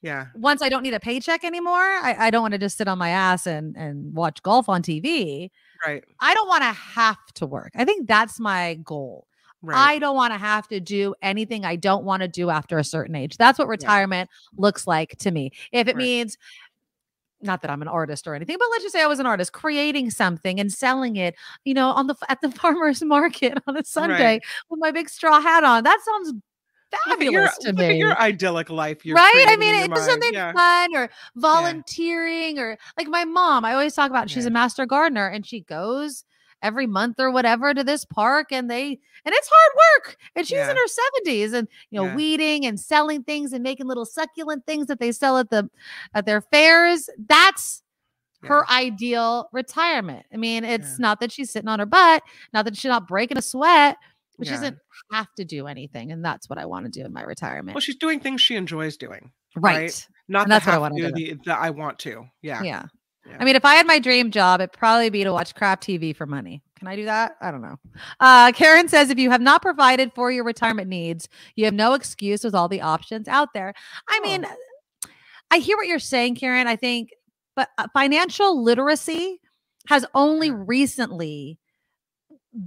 Yeah. once I don't need a paycheck anymore. I, I don't want to just sit on my ass and and watch golf on TV. Right. I don't want to have to work. I think that's my goal. Right. I don't want to have to do anything I don't want to do after a certain age. That's what retirement looks like to me. If it Right. means not that I'm an artist or anything, but let's just say I was an artist creating something and selling it, you know, on the at the farmers market on a Sunday Right. with my big straw hat on. That sounds at your, fabulous to me. your idyllic life. You're right? I mean, in your it was something Yeah. fun or volunteering or like my mom. I always talk about she's Yeah. a master gardener and she goes every month or whatever to this park and they and it's hard work and she's Yeah. in her 70s and you know Yeah. weeding and selling things and making little succulent things that they sell at the at their fairs that's her ideal retirement i mean it's Yeah. not that she's sitting on her butt not that she's not breaking a sweat but she doesn't have to do anything and that's what i want to do in my retirement Well, she's doing things she enjoys doing. Right. Not And that's what I wanna to, do. the, the I want to. Yeah. Yeah. Yeah. I mean, if I had my dream job, it'd probably be to watch crap TV for money. Can I do that? I don't know. Uh, Karen says if you have not provided for your retirement needs, you have no excuse with all the options out there. I mean, Oh. I hear what you're saying, Karen. I think, but uh, financial literacy has only recently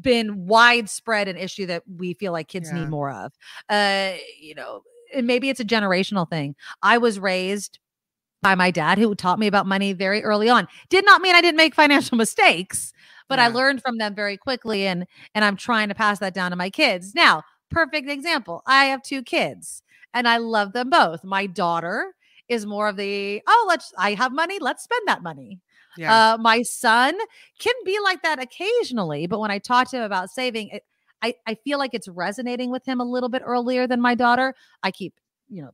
been widespread an issue that we feel like kids Yeah. need more of. Uh, you know, and maybe it's a generational thing. I was raised by my dad who taught me about money very early on. Did not mean I didn't make financial mistakes, but I learned from them very quickly and and I'm trying to pass that down to my kids. Now, perfect example. I have two kids and I love them both. My daughter is more of the, oh, let's I have money, let's spend that money. Yeah. Uh, my son can be like that occasionally, but when I talk to him about saving, it, I, I feel like it's resonating with him a little bit earlier than my daughter. I keep, you know,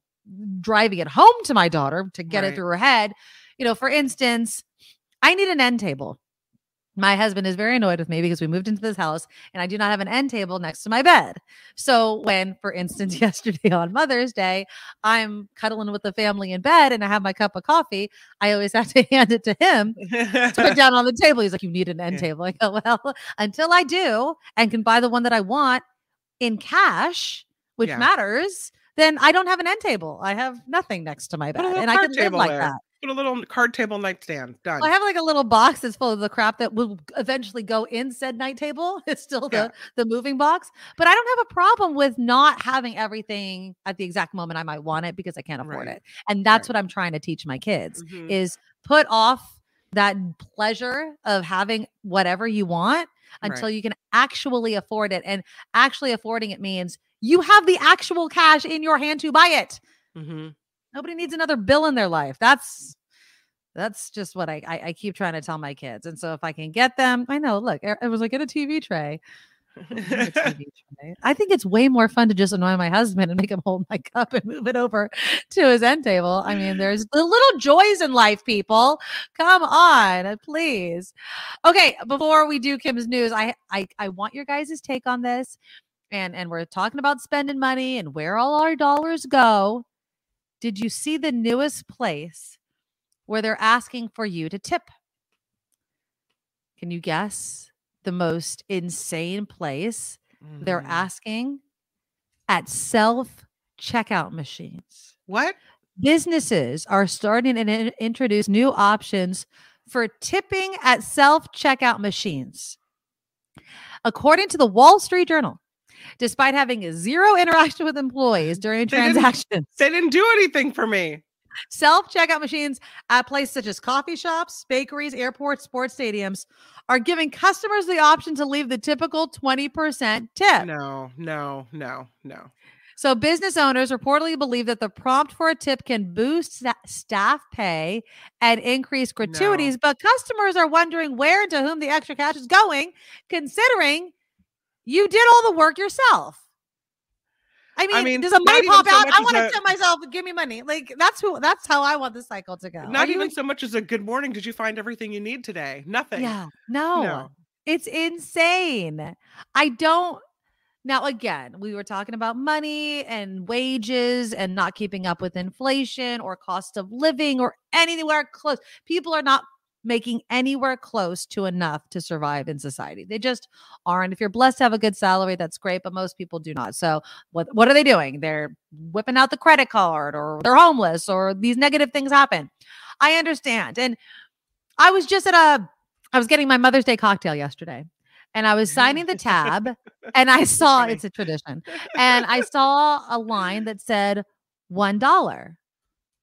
driving it home to my daughter to get it through her head. you know, for instance, I need an end table. My husband is very annoyed with me because we moved into this house and I do not have an end table next to my bed. So, when, for instance, yesterday on Mother's Day, I'm cuddling with the family in bed and I have my cup of coffee, I always have to hand it to him to put down on the table. He's like, You need an end table. I go, Well, until I do and can buy the one that I want in cash, which Yeah. matters, then I don't have an end table. I have nothing next to my bed. Put a little And I can live like there. that. Put a little card table nightstand. Done. I have like a little box that's full of the crap that will eventually go in said night table. It's still the Yeah. the moving box, but I don't have a problem with not having everything at the exact moment I might want it because I can't afford Right. it. And that's what I'm trying to teach my kids Mhm. is put off that pleasure of having whatever you want until Right. you can actually afford it. And actually affording it means you have the actual cash in your hand to buy it. hmm Nobody needs another bill in their life. That's that's just what I, I I keep trying to tell my kids. And so if I can get them, I know. Look, it was like get a TV tray. Get a TV tray. I think it's way more fun to just annoy my husband and make him hold my cup and move it over to his end table. I mean, there's the little joys in life, people. Come on, uh, please. Okay, before we do Kim's news, I I, I want your guys' take on this. And and we're talking about spending money and where all our dollars go. Did you see the newest place where they're asking for you to tip? Can you guess the most insane place they're Mm. asking at self checkout machines? What? Businesses are starting to in- introduce new options for tipping at self checkout machines. According to the Wall Street Journal, despite having zero interaction with employees during They didn't- transactions, They didn't do anything for me. Self checkout machines at places such as coffee shops, bakeries, airports, sports stadiums are giving customers the option to leave the typical 20% tip. No, no, no, no. So, business owners reportedly believe that the prompt for a tip can boost sta- staff pay and increase gratuities, but customers are wondering where and to whom the extra cash is going, considering you did all the work yourself. I mean, mean, does a money pop so out? I want to tip myself. Give me money. Like that's who. That's how I want the cycle to go. Not even so much as a good morning. Did you find everything you need today? Nothing. Yeah. No. No. It's insane. I don't now again, we were talking about money and wages and not keeping up with inflation or cost of living or anywhere close. People are not making anywhere close to enough to survive in society. They just aren't. If you're blessed to have a good salary, that's great, but most people do not. So what what are they doing? They're whipping out the credit card or they're homeless or these negative things happen. I understand. And I was just at a I was getting my Mother's Day cocktail yesterday and I was mm. signing the tab and I saw it's a tradition. And I saw a line that said $1.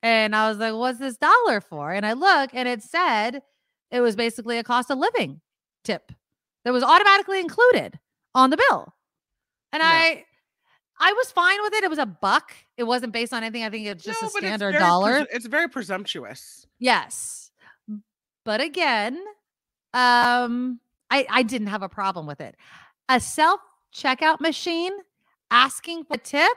And I was like, what's this dollar for? And I look and it said it was basically a cost of living tip that was automatically included on the bill. And I I was fine with it. It was a buck. It wasn't based on anything. I think it's just No, a but it's standard dollar. presu- it's very presumptuous. Yes. But again, um I I didn't have a problem with it. A self checkout machine asking for a tip?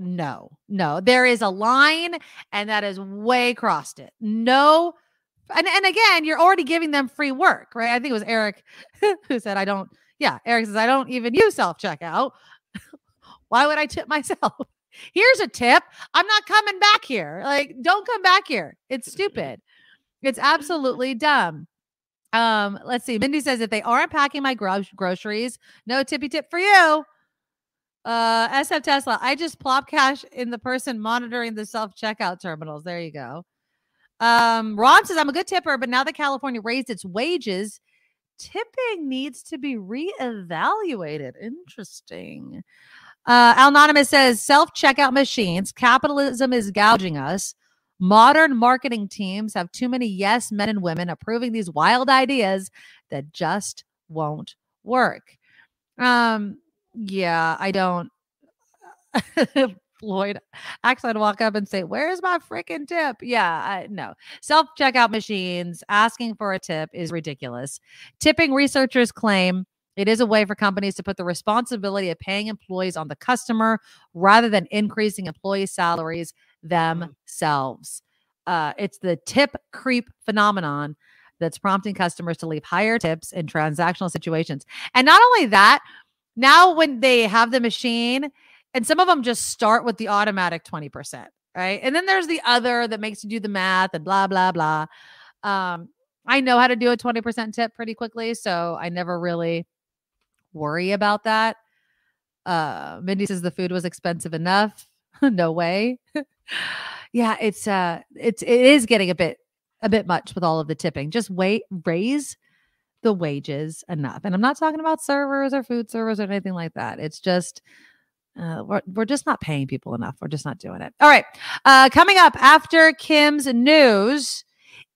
No, no. There is a line, and that is way crossed it. No. And, and again, you're already giving them free work, right? I think it was Eric who said, I don't, yeah, Eric says, I don't even use self checkout. Why would I tip myself? Here's a tip. I'm not coming back here. Like, don't come back here. It's stupid. It's absolutely dumb. Um, let's see. Mindy says if they aren't packing my gro- groceries, no tippy tip for you. Uh, SF Tesla. I just plop cash in the person monitoring the self checkout terminals. There you go. Um, Ron says I'm a good tipper, but now that California raised its wages, tipping needs to be reevaluated. Interesting. Uh, Anonymous says self checkout machines. Capitalism is gouging us. Modern marketing teams have too many yes men and women approving these wild ideas that just won't work. Um, yeah, I don't. Floyd, actually, I'd walk up and say, "Where's my freaking tip?" Yeah, I, no. Self checkout machines asking for a tip is ridiculous. Tipping researchers claim it is a way for companies to put the responsibility of paying employees on the customer rather than increasing employee salaries themselves. Uh, it's the tip creep phenomenon that's prompting customers to leave higher tips in transactional situations. And not only that, now when they have the machine, and some of them just start with the automatic 20%, right? And then there's the other that makes you do the math and blah, blah, blah. Um, I know how to do a 20% tip pretty quickly, so I never really worry about that. Uh, Mindy says the food was expensive enough. no way. yeah, it's uh it's it is getting a bit a bit much with all of the tipping. Just wait, raise the wages enough. And I'm not talking about servers or food servers or anything like that. It's just uh, we're, we're just not paying people enough. We're just not doing it. All right. Uh, coming up after Kim's news,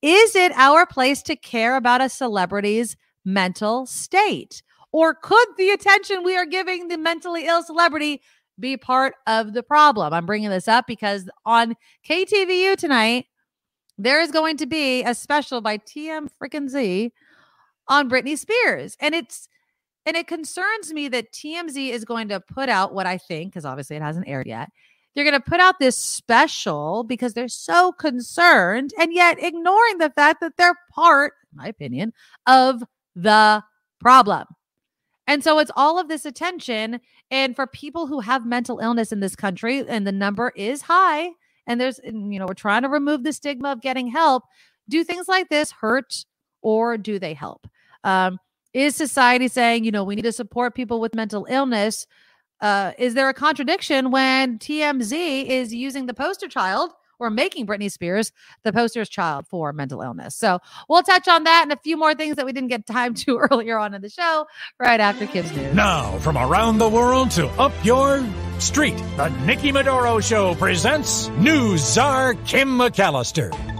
is it our place to care about a celebrity's mental state? Or could the attention we are giving the mentally ill celebrity be part of the problem? I'm bringing this up because on KTVU tonight, there is going to be a special by TM freaking Z on Britney Spears. And it's and it concerns me that TMZ is going to put out what I think, because obviously it hasn't aired yet. They're going to put out this special because they're so concerned and yet ignoring the fact that they're part, in my opinion, of the problem. And so it's all of this attention. And for people who have mental illness in this country, and the number is high, and there's, you know, we're trying to remove the stigma of getting help. Do things like this hurt or do they help? Um, is society saying, you know, we need to support people with mental illness? Uh, is there a contradiction when TMZ is using the poster child or making Britney Spears the poster's child for mental illness? So we'll touch on that and a few more things that we didn't get time to earlier on in the show right after Kim's news. Now, from around the world to up your street, the Nikki Medoro Show presents News Czar Kim McAllister.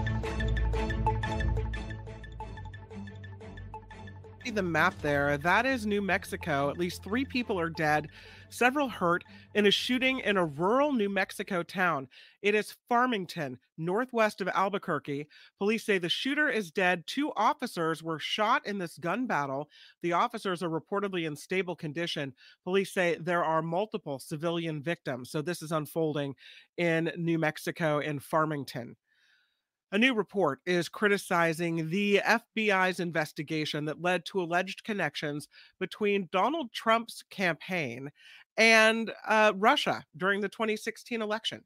The map there. That is New Mexico. At least three people are dead, several hurt in a shooting in a rural New Mexico town. It is Farmington, northwest of Albuquerque. Police say the shooter is dead. Two officers were shot in this gun battle. The officers are reportedly in stable condition. Police say there are multiple civilian victims. So this is unfolding in New Mexico in Farmington. A new report is criticizing the FBI's investigation that led to alleged connections between Donald Trump's campaign and uh, Russia during the 2016 election.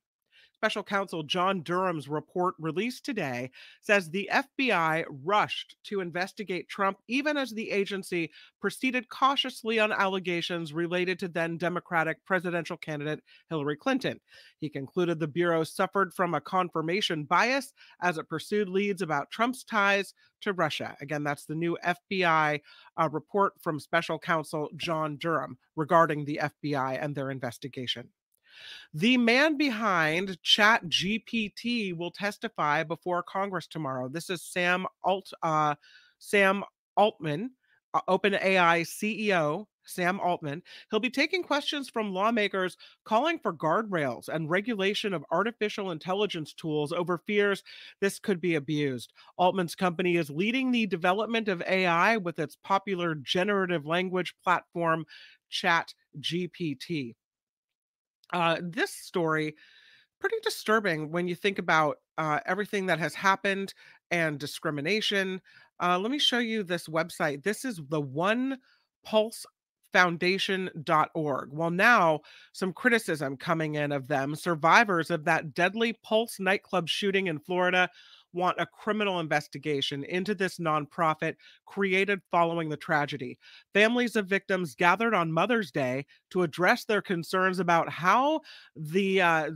Special counsel John Durham's report released today says the FBI rushed to investigate Trump even as the agency proceeded cautiously on allegations related to then Democratic presidential candidate Hillary Clinton. He concluded the Bureau suffered from a confirmation bias as it pursued leads about Trump's ties to Russia. Again, that's the new FBI uh, report from special counsel John Durham regarding the FBI and their investigation. The man behind Chat GPT will testify before Congress tomorrow. This is Sam Alt uh, Sam Altman, uh, OpenAI CEO. Sam Altman. He'll be taking questions from lawmakers calling for guardrails and regulation of artificial intelligence tools over fears this could be abused. Altman's company is leading the development of AI with its popular generative language platform, Chat GPT uh, this story pretty disturbing when you think about uh, everything that has happened and discrimination. Uh, let me show you this website. This is the One Pulse foundation.org. Well, now some criticism coming in of them. Survivors of that deadly Pulse nightclub shooting in Florida want a criminal investigation into this nonprofit created following the tragedy. Families of victims gathered on Mother's Day to address their concerns about how the uh,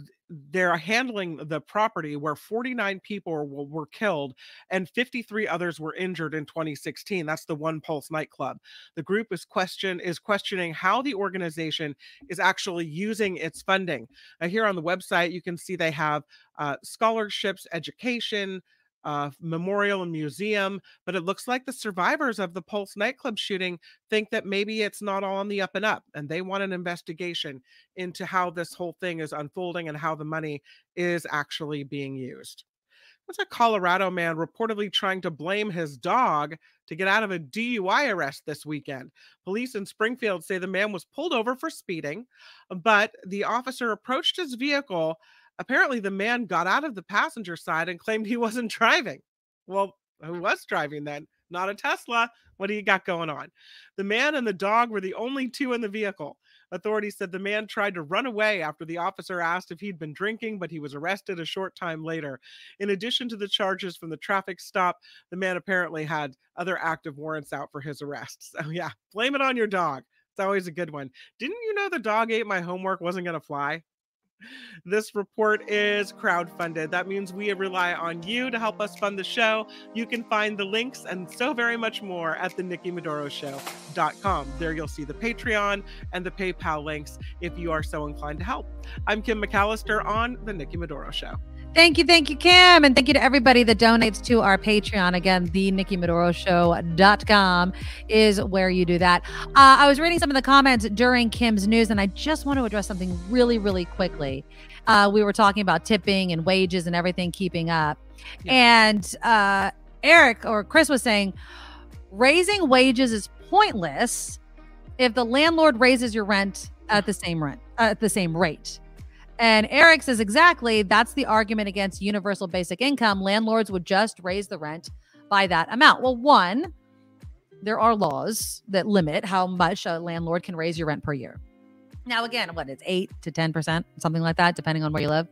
they're handling the property where 49 people were, were killed and 53 others were injured in 2016. That's the One Pulse nightclub. The group is question is questioning how the organization is actually using its funding. Uh, here on the website, you can see they have uh, scholarships, education, uh, memorial and museum, but it looks like the survivors of the Pulse nightclub shooting think that maybe it's not all on the up and up, and they want an investigation into how this whole thing is unfolding and how the money is actually being used. What's a Colorado man reportedly trying to blame his dog to get out of a DUI arrest this weekend? Police in Springfield say the man was pulled over for speeding, but the officer approached his vehicle Apparently, the man got out of the passenger side and claimed he wasn't driving. Well, who was driving then? Not a Tesla. What do you got going on? The man and the dog were the only two in the vehicle. Authorities said the man tried to run away after the officer asked if he'd been drinking, but he was arrested a short time later. In addition to the charges from the traffic stop, the man apparently had other active warrants out for his arrest. So, yeah, blame it on your dog. It's always a good one. Didn't you know the dog ate my homework wasn't going to fly? This report is crowd-funded. That means we rely on you to help us fund the show. You can find the links and so very much more at the Nikki Medoro Show.com. There you'll see the Patreon and the PayPal links if you are so inclined to help. I'm Kim McAllister on the Nikki Medoro Show. Thank you, thank you, Kim. And thank you to everybody that donates to our Patreon. Again, the Nikki Medoro Show.com is where you do that. Uh, I was reading some of the comments during Kim's news, and I just want to address something really, really quickly. Uh, we were talking about tipping and wages and everything keeping up. Yeah. And uh, Eric or Chris was saying raising wages is pointless if the landlord raises your rent at the same rent at the same rate. And Eric says exactly that's the argument against universal basic income. Landlords would just raise the rent by that amount. Well, one, there are laws that limit how much a landlord can raise your rent per year. Now, again, what it's eight to 10%, something like that, depending on where you live.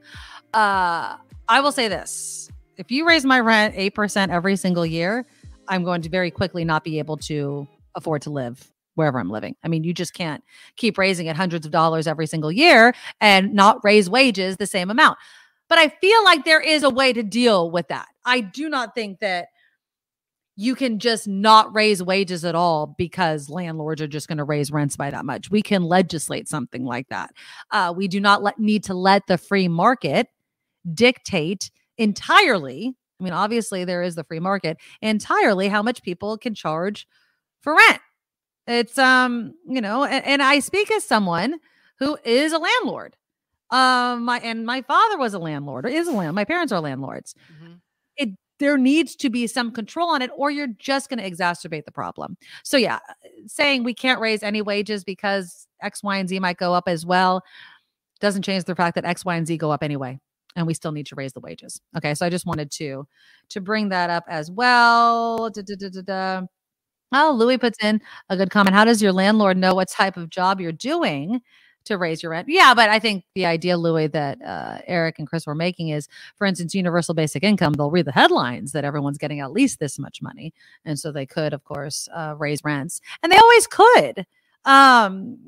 Uh, I will say this if you raise my rent 8% every single year, I'm going to very quickly not be able to afford to live wherever I'm living. I mean, you just can't keep raising it hundreds of dollars every single year and not raise wages the same amount. But I feel like there is a way to deal with that. I do not think that you can just not raise wages at all because landlords are just going to raise rents by that much. We can legislate something like that. Uh, we do not let, need to let the free market dictate entirely. I mean, obviously, there is the free market entirely how much people can charge for rent. It's um, you know, and, and I speak as someone who is a landlord. Um, my and my father was a landlord or is a land. My parents are landlords. Mm-hmm. It there needs to be some control on it, or you're just going to exacerbate the problem. So yeah, saying we can't raise any wages because X, Y, and Z might go up as well doesn't change the fact that X, Y, and Z go up anyway and we still need to raise the wages. Okay, so I just wanted to to bring that up as well. Da, da, da, Oh, Louis puts in a good comment. How does your landlord know what type of job you're doing to raise your rent? Yeah, but I think the idea, Louis, that uh, Eric and Chris were making is, for instance, universal basic income. They'll read the headlines that everyone's getting at least this much money, and so they could, of course, uh, raise rents, and they always could. Um,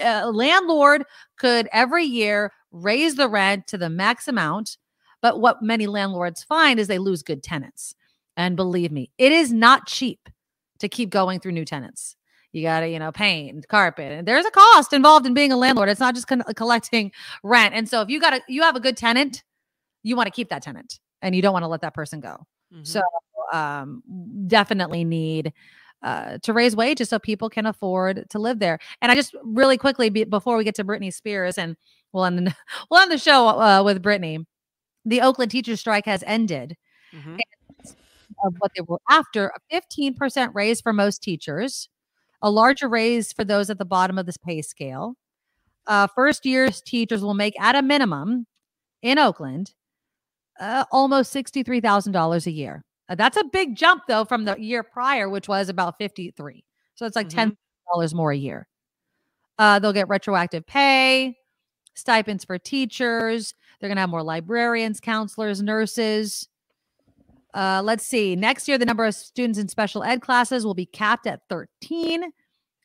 a landlord could every year raise the rent to the max amount, but what many landlords find is they lose good tenants. And believe me, it is not cheap to keep going through new tenants. You got to, you know, paint, carpet, and there's a cost involved in being a landlord. It's not just con- collecting rent. And so if you got to, you have a good tenant, you want to keep that tenant and you don't want to let that person go. Mm-hmm. So um, definitely need uh, to raise wages so people can afford to live there. And I just really quickly be, before we get to Britney Spears and we'll end the, we'll end the show uh, with Britney. The Oakland teacher strike has ended. Mm-hmm of what they were after a 15% raise for most teachers, a larger raise for those at the bottom of this pay scale. Uh, first years teachers will make at a minimum in Oakland uh, almost $63,000 a year. Uh, that's a big jump though from the year prior, which was about 53. So it's like mm-hmm. $10 more a year. Uh, they'll get retroactive pay, stipends for teachers. They're going to have more librarians, counselors, nurses. Uh, let's see. Next year, the number of students in special ed classes will be capped at 13.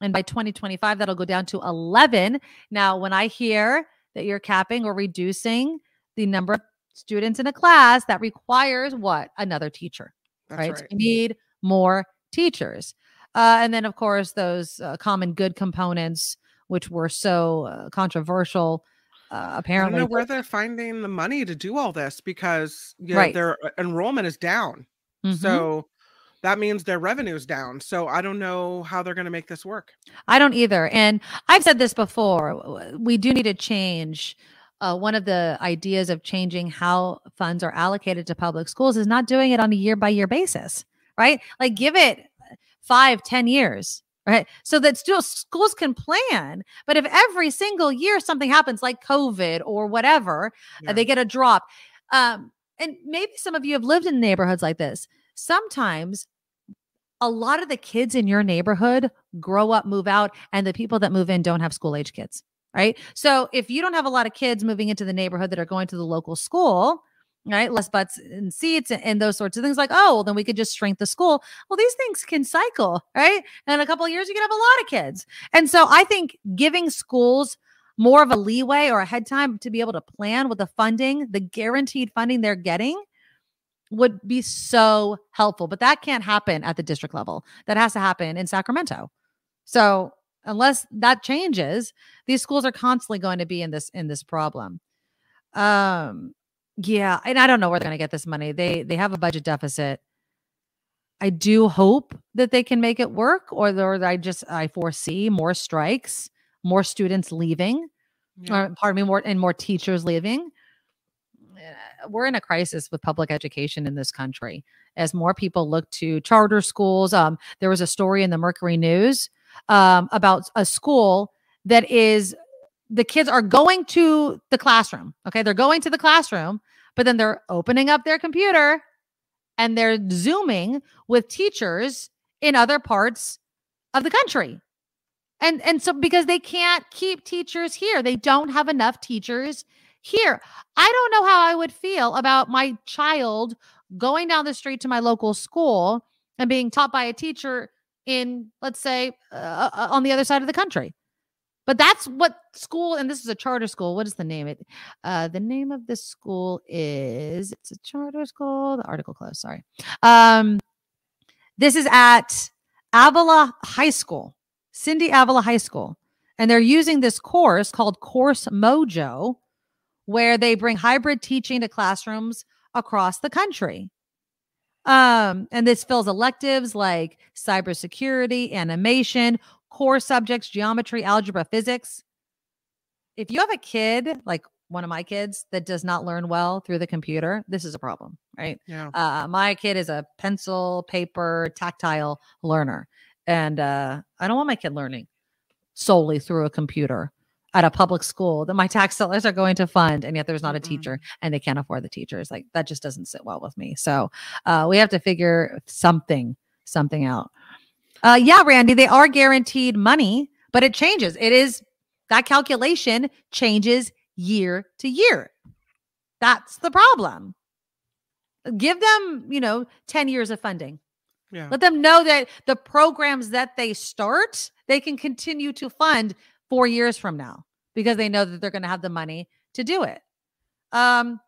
And by 2025, that'll go down to 11. Now, when I hear that you're capping or reducing the number of students in a class that requires what? Another teacher. Right? right. We need more teachers. Uh, and then, of course, those uh, common good components, which were so uh, controversial. Uh, I don't apparently, know where they're finding the money to do all this because you know, Right. their uh, enrollment is down. Mhm. So that means their revenue is down. So I don't know how they're going to make this work. I don't either. And I've said this before. We do need to change. Uh, one of the ideas of changing how funds are allocated to public schools is not doing it on a year by year basis, right? Like give it five, ten years, right? So that still schools can plan. But if every single year something happens like COVID or whatever, uh, they get a drop. Um, and maybe some of you have lived in neighborhoods like this. Sometimes a lot of the kids in your neighborhood grow up, move out, and the people that move in don't have school age kids, right? So if you don't have a lot of kids moving into the neighborhood that are going to the local school, right, less butts and seats and, and those sorts of things, like, oh, well, then we could just shrink the school. Well, these things can cycle, right? And in a couple of years, you can have a lot of kids. And so I think giving schools more of a leeway or a head time to be able to plan with the funding, the guaranteed funding they're getting would be so helpful. But that can't happen at the district level. That has to happen in Sacramento. So unless that changes, these schools are constantly going to be in this in this problem. Um yeah, and I don't know where they're going to get this money. They they have a budget deficit. I do hope that they can make it work or, or I just I foresee more strikes, more students leaving. Or pardon me, more and more teachers leaving we're in a crisis with public education in this country as more people look to charter schools. Um, there was a story in the Mercury News um, about a school that is the kids are going to the classroom. Okay, they're going to the classroom, but then they're opening up their computer and they're zooming with teachers in other parts of the country. And and so because they can't keep teachers here, they don't have enough teachers here. I don't know how I would feel about my child going down the street to my local school and being taught by a teacher in, let's say, uh, uh, on the other side of the country. But that's what school, and this is a charter school. What is the name? It uh, the name of this school is it's a charter school. The article closed. Sorry. Um, this is at Avila High School, Cindy Avila High School, and they're using this course called Course Mojo where they bring hybrid teaching to classrooms across the country. Um, and this fills electives like cybersecurity, animation, core subjects, geometry, algebra, physics. If you have a kid, like one of my kids, that does not learn well through the computer, this is a problem, right? Yeah. Uh, my kid is a pencil, paper, tactile learner. And uh, I don't want my kid learning solely through a computer at a public school that my tax dollars are going to fund and yet there's not a teacher and they can't afford the teachers like that just doesn't sit well with me so uh, we have to figure something something out uh, yeah randy they are guaranteed money but it changes it is that calculation changes year to year that's the problem give them you know 10 years of funding Yeah. let them know that the programs that they start they can continue to fund four years from now because they know that they're going to have the money to do it. Um,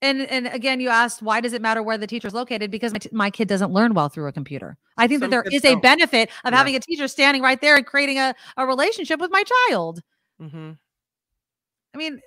and and again, you asked why does it matter where the teacher's located? Because my, t- my kid doesn't learn well through a computer. I think Some that there is is a benefit of Yeah. having a teacher standing right there and creating a, a relationship with my child. Mm-hmm. I mean,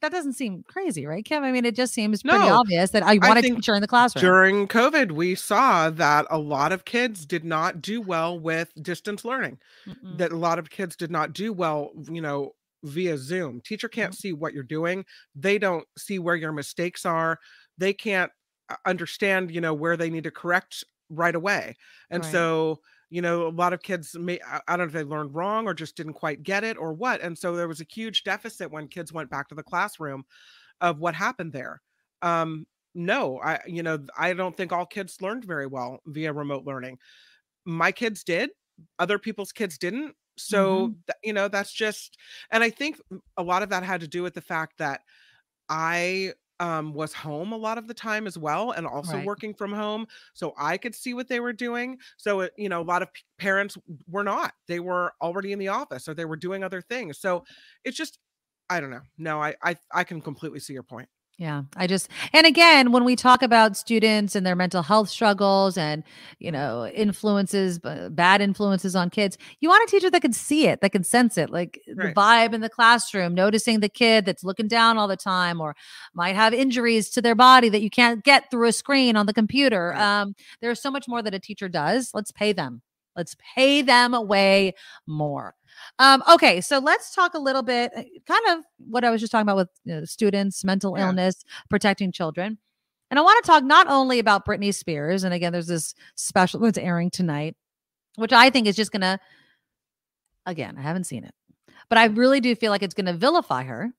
that doesn't seem crazy, right, Kim? I mean, it just seems pretty No, obvious that I want a think teacher in the classroom. During COVID, we saw that a lot of kids did not do well with distance learning. Mm-mm. That a lot of kids did not do well, you know, via Zoom. Teacher can't see what you're doing. They don't see where your mistakes are. They can't uh, understand, you know, where they need to correct right away. And Right. so, you know, a lot of kids may I I don't know if they learned wrong or just didn't quite get it or what. And so there was a huge deficit when kids went back to the classroom of what happened there. Um no, I you know, I don't think all kids learned very well via remote learning. My kids did, other people's kids didn't. So, Mhm. th- you know, that's just and I think a lot of that had to do with the fact that I um, was home a lot of the time as well, and also Right. working from home, so I could see what they were doing. So, you know, a lot of p- parents were not; they were already in the office or they were doing other things. So, it's just, I don't know. No, I, I, I can completely see your point. Yeah, I just and again, when we talk about students and their mental health struggles and you know influences, bad influences on kids, you want a teacher that can see it, that can sense it, like the vibe in the classroom, noticing the kid that's looking down all the time or might have injuries to their body that you can't get through a screen on the computer. Um, there's so much more that a teacher does. Let's pay them. Let's pay them way more. Um, okay, so let's talk a little bit, uh, kind of what I was just talking about with you know, students, mental Yeah. illness, protecting children. And I want to talk not only about Britney Spears, and again, there's this special that's airing tonight, which I think is just gonna, again, I haven't seen it, but I really do feel like it's gonna vilify her.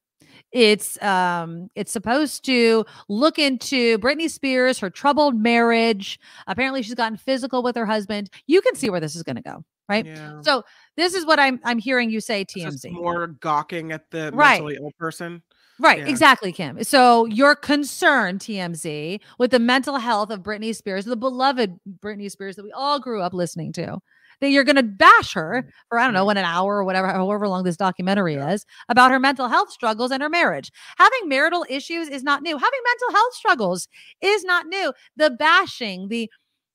It's um it's supposed to look into Britney Spears, her troubled marriage. Apparently she's gotten physical with her husband. You can see where this is going to go, right? Yeah. So this is what I'm I'm hearing you say TMZ. more gawking at the Right. mentally ill person. Right, Yeah. exactly, Kim. So you're concerned, TMZ, with the mental health of Britney Spears, the beloved Britney Spears that we all grew up listening to. That you're going to bash Mm-hmm. her for I don't know, one an hour or whatever, however long this documentary is about her mental health struggles and her marriage. Having marital issues is not new. Having mental health struggles is not new. The bashing, the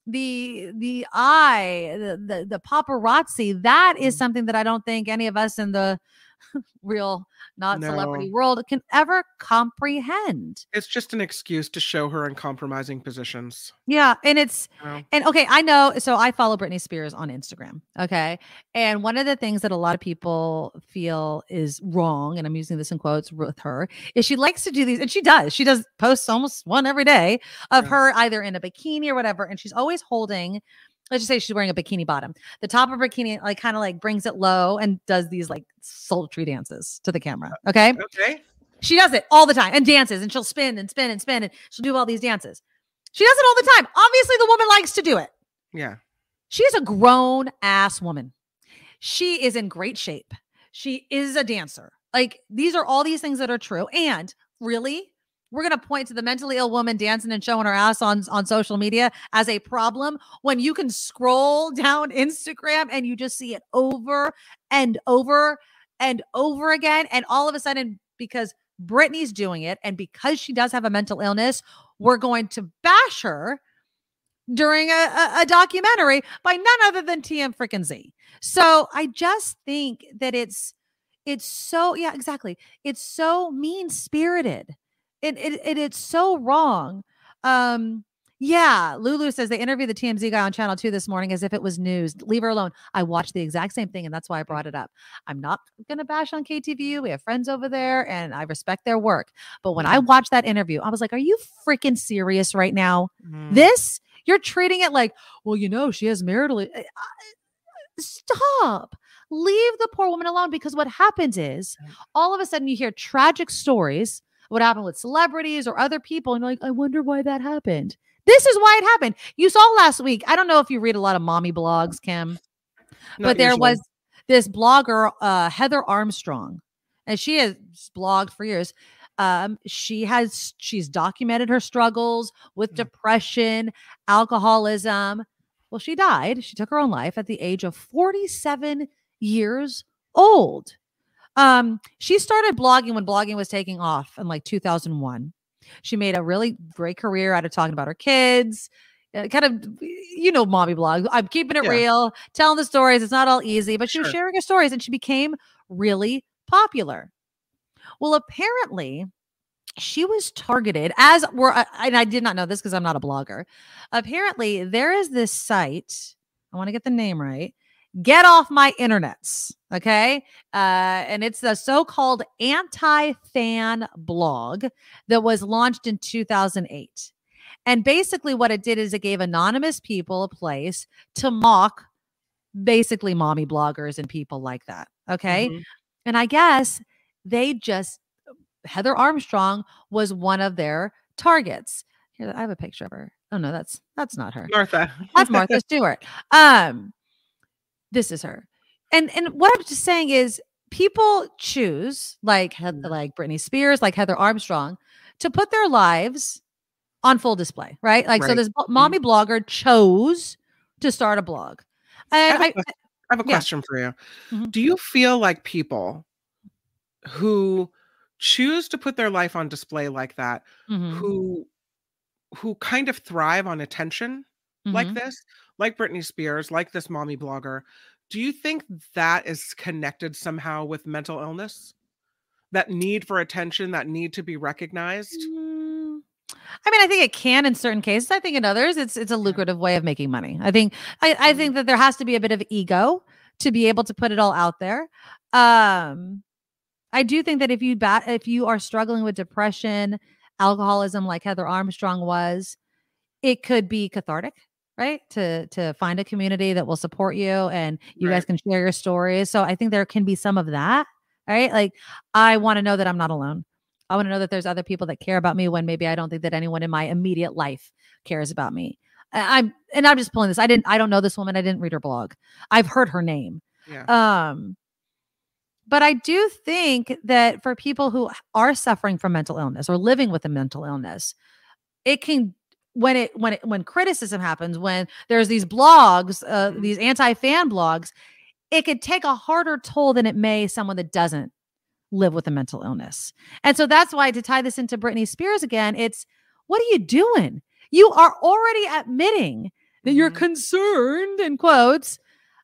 the the eye, the the, the paparazzi, that is Mm-hmm. something that I don't think any of us in the real not celebrity world can ever comprehend. It's just an excuse to show her in compromising positions. Yeah, and it's and okay, I know. So I follow Britney Spears on Instagram. Okay, and one of the things that a lot of people feel is wrong, and I'm using this in quotes with her, is she likes to do these, and she does. She does posts almost one every day of her either in a bikini or whatever, and she's always holding. Let's just say she's wearing a bikini bottom. The top of her bikini like kind of like brings it low and does these like sultry dances to the camera. Uh, okay. Okay. She does it all the time and dances and she'll spin and spin and spin and she'll do all these dances. She does it all the time. Obviously, the woman likes to do it. Yeah. She is a grown ass woman. She is in great shape. She is a dancer. Like these are all these things that are true. And really, we're going to point to the mentally ill woman dancing and showing her ass on on social media as a problem when you can scroll down Instagram and you just see it over and over and over again and all of a sudden because Britney's doing it and because she does have a mental illness, we're going to bash her during a, a, a documentary by none other than TM freaking Z. So I just think that it's it's so yeah, exactly. It's so mean spirited. It, it it it's so wrong. Um yeah, Lulu says they interviewed the TMZ guy on channel 2 this morning as if it was news. Leave her alone. I watched the exact same thing and that's why I brought it up. I'm not going to bash on KTVU. We have friends over there and I respect their work. But when I watched that interview, I was like, "Are you freaking serious right now? Mm. This you're treating it like, well, you know, she has marital. I- I- Stop. Leave the poor woman alone because what happens is all of a sudden you hear tragic stories. What happened with celebrities or other people, and you're like, I wonder why that happened. This is why it happened. You saw last week. I don't know if you read a lot of mommy blogs, Kim, Not but there usually. was this blogger, uh, Heather Armstrong, and she has blogged for years. Um, she has she's documented her struggles with depression, alcoholism. Well, she died. She took her own life at the age of 47 years old. Um, she started blogging when blogging was taking off in like 2001. She made a really great career out of talking about her kids. uh, kind of, you know, mommy blog. I'm keeping it Yeah. real, telling the stories. It's not all easy, but she was sharing her stories and she became really popular. Well, apparently, she was targeted as were uh, and I did not know this because I'm not a blogger. Apparently, there is this site. I want to get the name right. Get off my internets. Okay. Uh, and it's a so-called anti-fan blog that was launched in 2008. And basically, what it did is it gave anonymous people a place to mock basically mommy bloggers and people like that. Okay. Mhm. And I guess they just Heather Armstrong was one of their targets. Here, I have a picture of her. Oh no, that's that's not her. Martha. That's Martha Stewart. Um, this is her. And and what I'm just saying is people choose like like Britney Spears, like Heather Armstrong, to put their lives on full display, right? Like so Right. this blo- mommy blogger chose to start a blog. I have, I, a, have a yeah. question for you. Mhm. Do you feel like people who choose to put their life on display like that, Mhm. who who kind of thrive on attention like Mhm. this, like Britney Spears, like this mommy blogger, do you think that is connected somehow with mental illness? That need for attention, that need to be recognized? Mm, I mean, I think it can in certain cases. I think in others, it's it's a lucrative way of making money. I think I, I think that there has to be a bit of ego to be able to put it all out there. Um, I do think that if you bat if you are struggling with depression, alcoholism, like Heather Armstrong was, it could be cathartic, right? To to find a community that will support you and you guys can share your stories. So I think there can be some of that, right? Like I want to know that I'm not alone. I want to know that there's other people that care about me when maybe I don't think that anyone in my immediate life cares about me. I'm and I'm just pulling this. I didn't I don't know this woman. I didn't read her blog. I've heard her name. Yeah. Um but I do think that for people who are suffering from mental illness or living with a mental illness, it can when it when it when criticism happens, when there's these blogs, uh, Mm-hmm. these anti-fan blogs, it could take a harder toll than it may someone that doesn't live with a mental illness. And so that's why to tie this into Britney Spears again, it's what are you doing? You are already admitting that you're concerned in quotes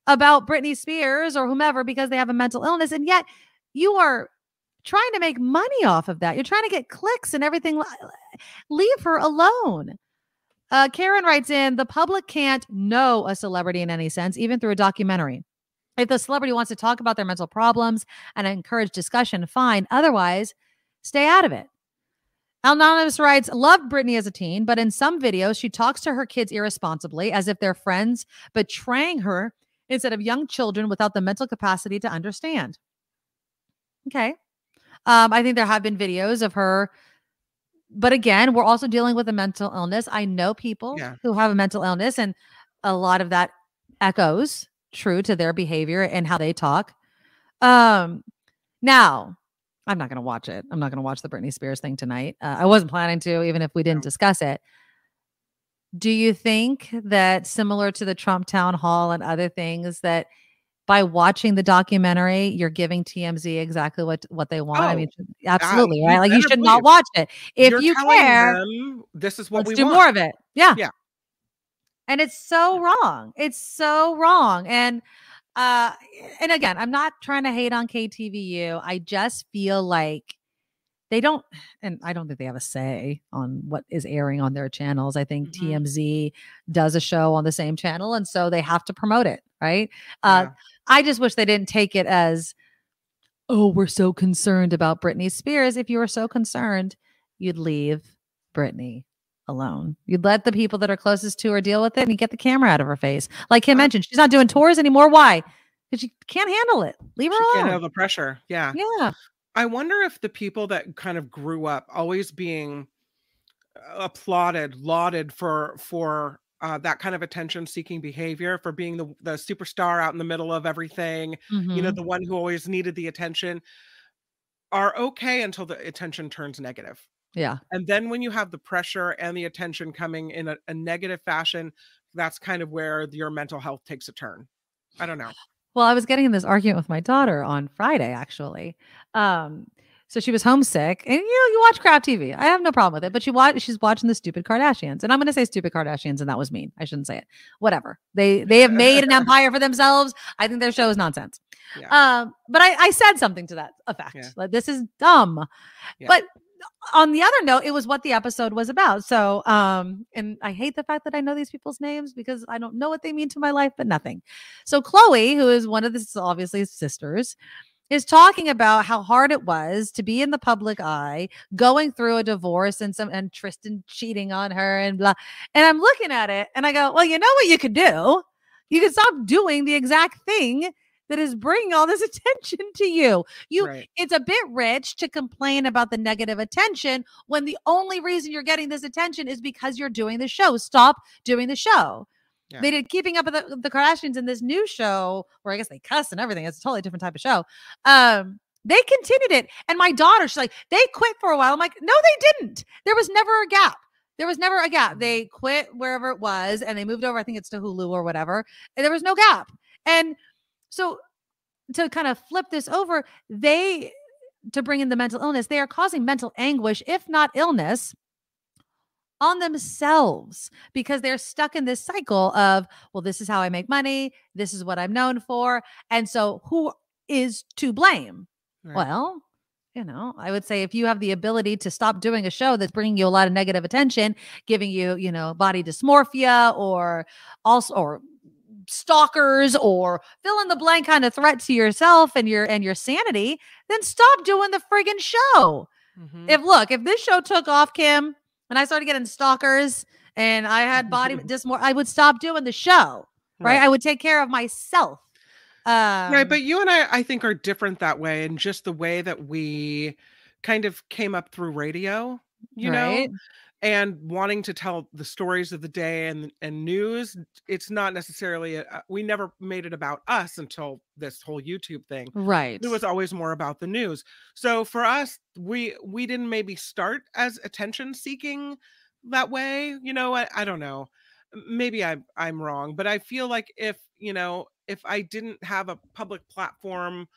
about Britney Spears or whomever because they have a mental illness and yet you are trying to make money off of that. You're trying to get clicks and everything. Leave her alone. Uh, Karen writes in the public can't know a celebrity in any sense, even through a documentary. If the celebrity wants to talk about their mental problems and encourage discussion, fine. Otherwise, stay out of it. Anonymous writes, loved Britney as a teen, but in some videos, she talks to her kids irresponsibly as if they're friends, betraying her instead of young children without the mental capacity to understand. Okay. Um, I think there have been videos of her, but again, we're also dealing with a mental illness. I know people Yeah. who have a mental illness, and a lot of that echoes true to their behavior and how they talk. Um, now, I'm not going to watch it. I'm not going to watch the Britney Spears thing tonight. Uh, I wasn't planning to, even if we didn't discuss it. Do you think that similar to the Trump town hall and other things that by watching the documentary, you're giving TMZ exactly what what they want? I Oh, mean, absolutely, you right? Like you should not watch it. If You're you care, them, this is what let's we do want. more of it. Yeah. Yeah. And it's so wrong. It's so wrong. And uh and again, I'm not trying to hate on KTVU. I just feel like they don't and I don't think they have a say on what is airing on their channels. I think Mm-hmm. TMZ does a show on the same channel and so they have to promote it, right? Uh I just wish they didn't take it as oh, we're so concerned about Britney Spears. If you were so concerned, you'd leave Britney alone. You'd let the people that are closest to her deal with it and you get the camera out of her face. Like Kim mentioned, she's not doing tours anymore. Why? Because she can't handle it. Leave her She can't handle the pressure. Yeah. Yeah. I wonder if the people that kind of grew up always being uh, applauded, lauded for for uh, that kind of attention seeking behavior, for being the the superstar out in the middle of everything, you know, Mhm. the one who always needed the attention, are okay until the attention turns negative. Yeah. And then when you have the pressure and the attention coming in a, a negative fashion, that's kind of where your mental health takes a turn. I don't know. Well, I was getting in this argument with my daughter on Friday, actually. Um, so she was homesick, and you know, you watch crap TV. I have no problem with it, but she watch she's watching the stupid Kardashians, and I'm going to say stupid Kardashians, and that was mean. I shouldn't say it. Whatever. They they have made an empire for themselves. I think their show is nonsense. Um, but I, I said something to that effect. Yeah. Like this is dumb. Yeah. But on the other note, it was what the episode was about. So, um, and I hate the fact that I know these people's names because I don't know what they mean to my life, but nothing. So, Khloe, who is one of the obviously sisters, is talking about how hard it was to be in the public eye, going through a divorce and some and Tristan cheating on her and blah. And I'm looking at it and I go, well, you know what you could do? You could stop doing the exact thing that is bringing all this attention to you. You Right. it's a bit rich to complain about the negative attention when the only reason you're getting this attention is because you're doing the show. Stop doing the show. Yeah. They did keeping up with the, the Kardashians in this new show where I guess they cuss and everything. It's a totally different type of show. Um, they continued it. And my daughter, she's like, they quit for a while. I'm like, no, they didn't. There was never a gap. There was never a gap. They quit wherever it was and they moved over. I think it's to Hulu or whatever. And there was no gap. And so to kind of flip this over, they to bring in the mental illness, they are causing mental anguish, if not illness, on themselves because they're stuck in this cycle of, well, this is how I make money. This is what I'm known for. And so who is to blame? Right. Well, you know, I would say if you have the ability to stop doing a show that's bringing you a lot of negative attention, giving you, you know, body dysmorphia or also or stalkers or fill in the blank kind of threat to yourself and your and your sanity, then stop doing the friggin' show. Mhm. If look, if this show took off, Kim, and I started getting stalkers and I had body dysmorphia, I would stop doing the show. Right? Right. I would take care of myself. Um, right, but you and I, I think, are different that way, and just the way that we kind of came up through radio, you Right. know, and wanting to tell the stories of the day and and news. It's not necessarily a, we never made it about us until this whole YouTube thing. Right. It was always more about the news. So for us, we we didn't maybe start as attention seeking that way. You know, I, I don't know. Maybe I'm I'm wrong, but I feel like if you know if I didn't have a public platform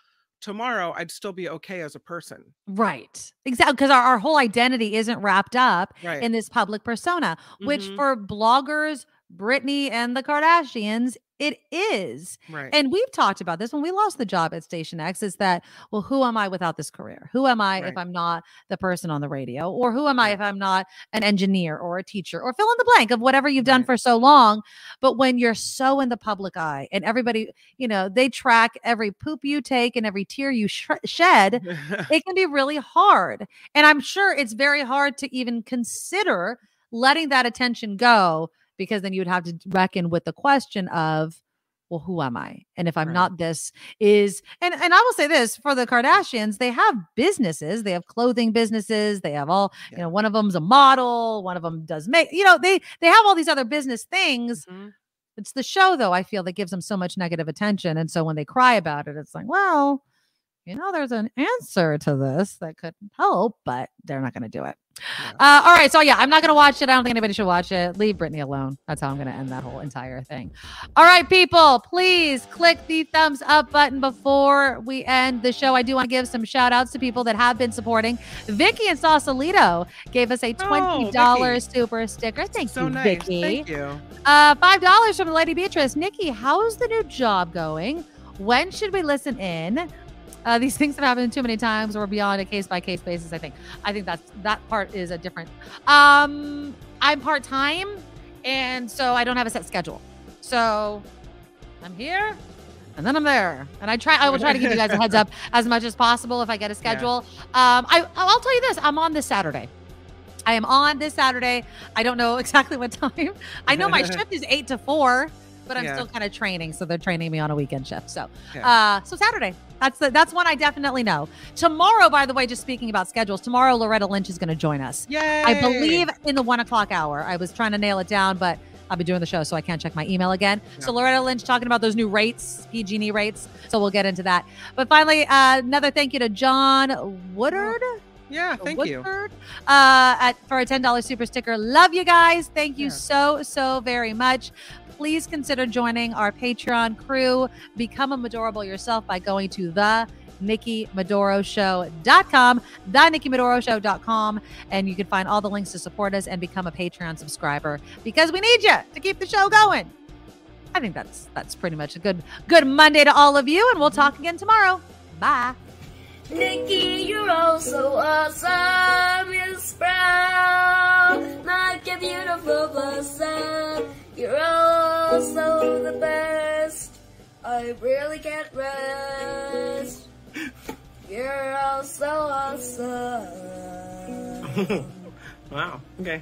tomorrow, I'd still be okay as a person. Right. Exactly. Because our, our whole identity isn't wrapped up Right. in this public persona, which Mhm. for bloggers, Britney and the Kardashians, it is. Right. And we've talked about this when we lost the job at Station X is that, well, who am I without this career? Who am I if I'm not the person on the radio? Or who am I if I'm not an engineer or a teacher or fill in the blank of whatever you've done for so long? But when you're so in the public eye and everybody, you know, they track every poop you take and every tear you sh- shed, it can be really hard. And I'm sure it's very hard to even consider letting that attention go because then you would have to reckon with the question of, well, who am I? And if I'm Right. not this, is and and I will say this for the Kardashians, they have businesses, they have clothing businesses, they have all, you know, one of them's a model, one of them does make, you know, they they have all these other business things. Mm-hmm. It's the show though, I feel that gives them so much negative attention. And so when they cry about it, it's like, well, you know, there's an answer to this that could help, but they're not going to do it. Uh, all right. So, yeah, I'm not going to watch it. I don't think anybody should watch it. Leave Britney alone. That's how I'm going to end that whole entire thing. All right, people, please click the thumbs up button before we end the show. I do want to give some shout outs to people that have been supporting. Vicky and Sausalito gave us a $20 Vicky. super sticker. Thank so you, nice. Vicky. Thank you. Uh, five dollars from Lady Beatrice. Nikki, how's the new job going? When should we listen in? Uh, these things have happened too many times. We're beyond a case by case basis. I think. I think that's that part is a different. Um, I'm part time, and so I don't have a set schedule. So I'm here, and then I'm there, and I try. I will try to give you guys a heads up as much as possible if I get a schedule. Um, I I'll tell you this. I'm on this Saturday. I am on this Saturday. I don't know exactly what time. I know my shift is eight to four, but I'm Yeah. still kind of training, so they're training me on a weekend shift. So, Okay. uh, so Saturday. That's the that's one I definitely know. Tomorrow, by the way, just speaking about schedules, tomorrow Loretta Lynch is going to join us. Yay! I believe in the one o'clock hour. I was trying to nail it down, but I'll be doing the show, so I can't check my email again. So Loretta Lynch talking about those new rates, PG&E rates. So we'll get into that. But finally, uh, another thank you to John Woodard. Yeah, thank you. Uh, at, for a $10 super sticker. Love you guys. Thank you so, so very much. Please consider joining our Patreon crew. Become a Madorable yourself by going to the NikkiMedoroShow.com, the NikkiMedoroShow.com, and you can find all the links to support us and become a Patreon subscriber because we need you to keep the show going. I think that's that's pretty much a good good Monday to all of you, and we'll talk again tomorrow. Bye. Nikki, you're all so awesome. Miss Brown, like a beautiful blossom. You're also the best. I really can't rest. You're all so awesome. wow. Okay.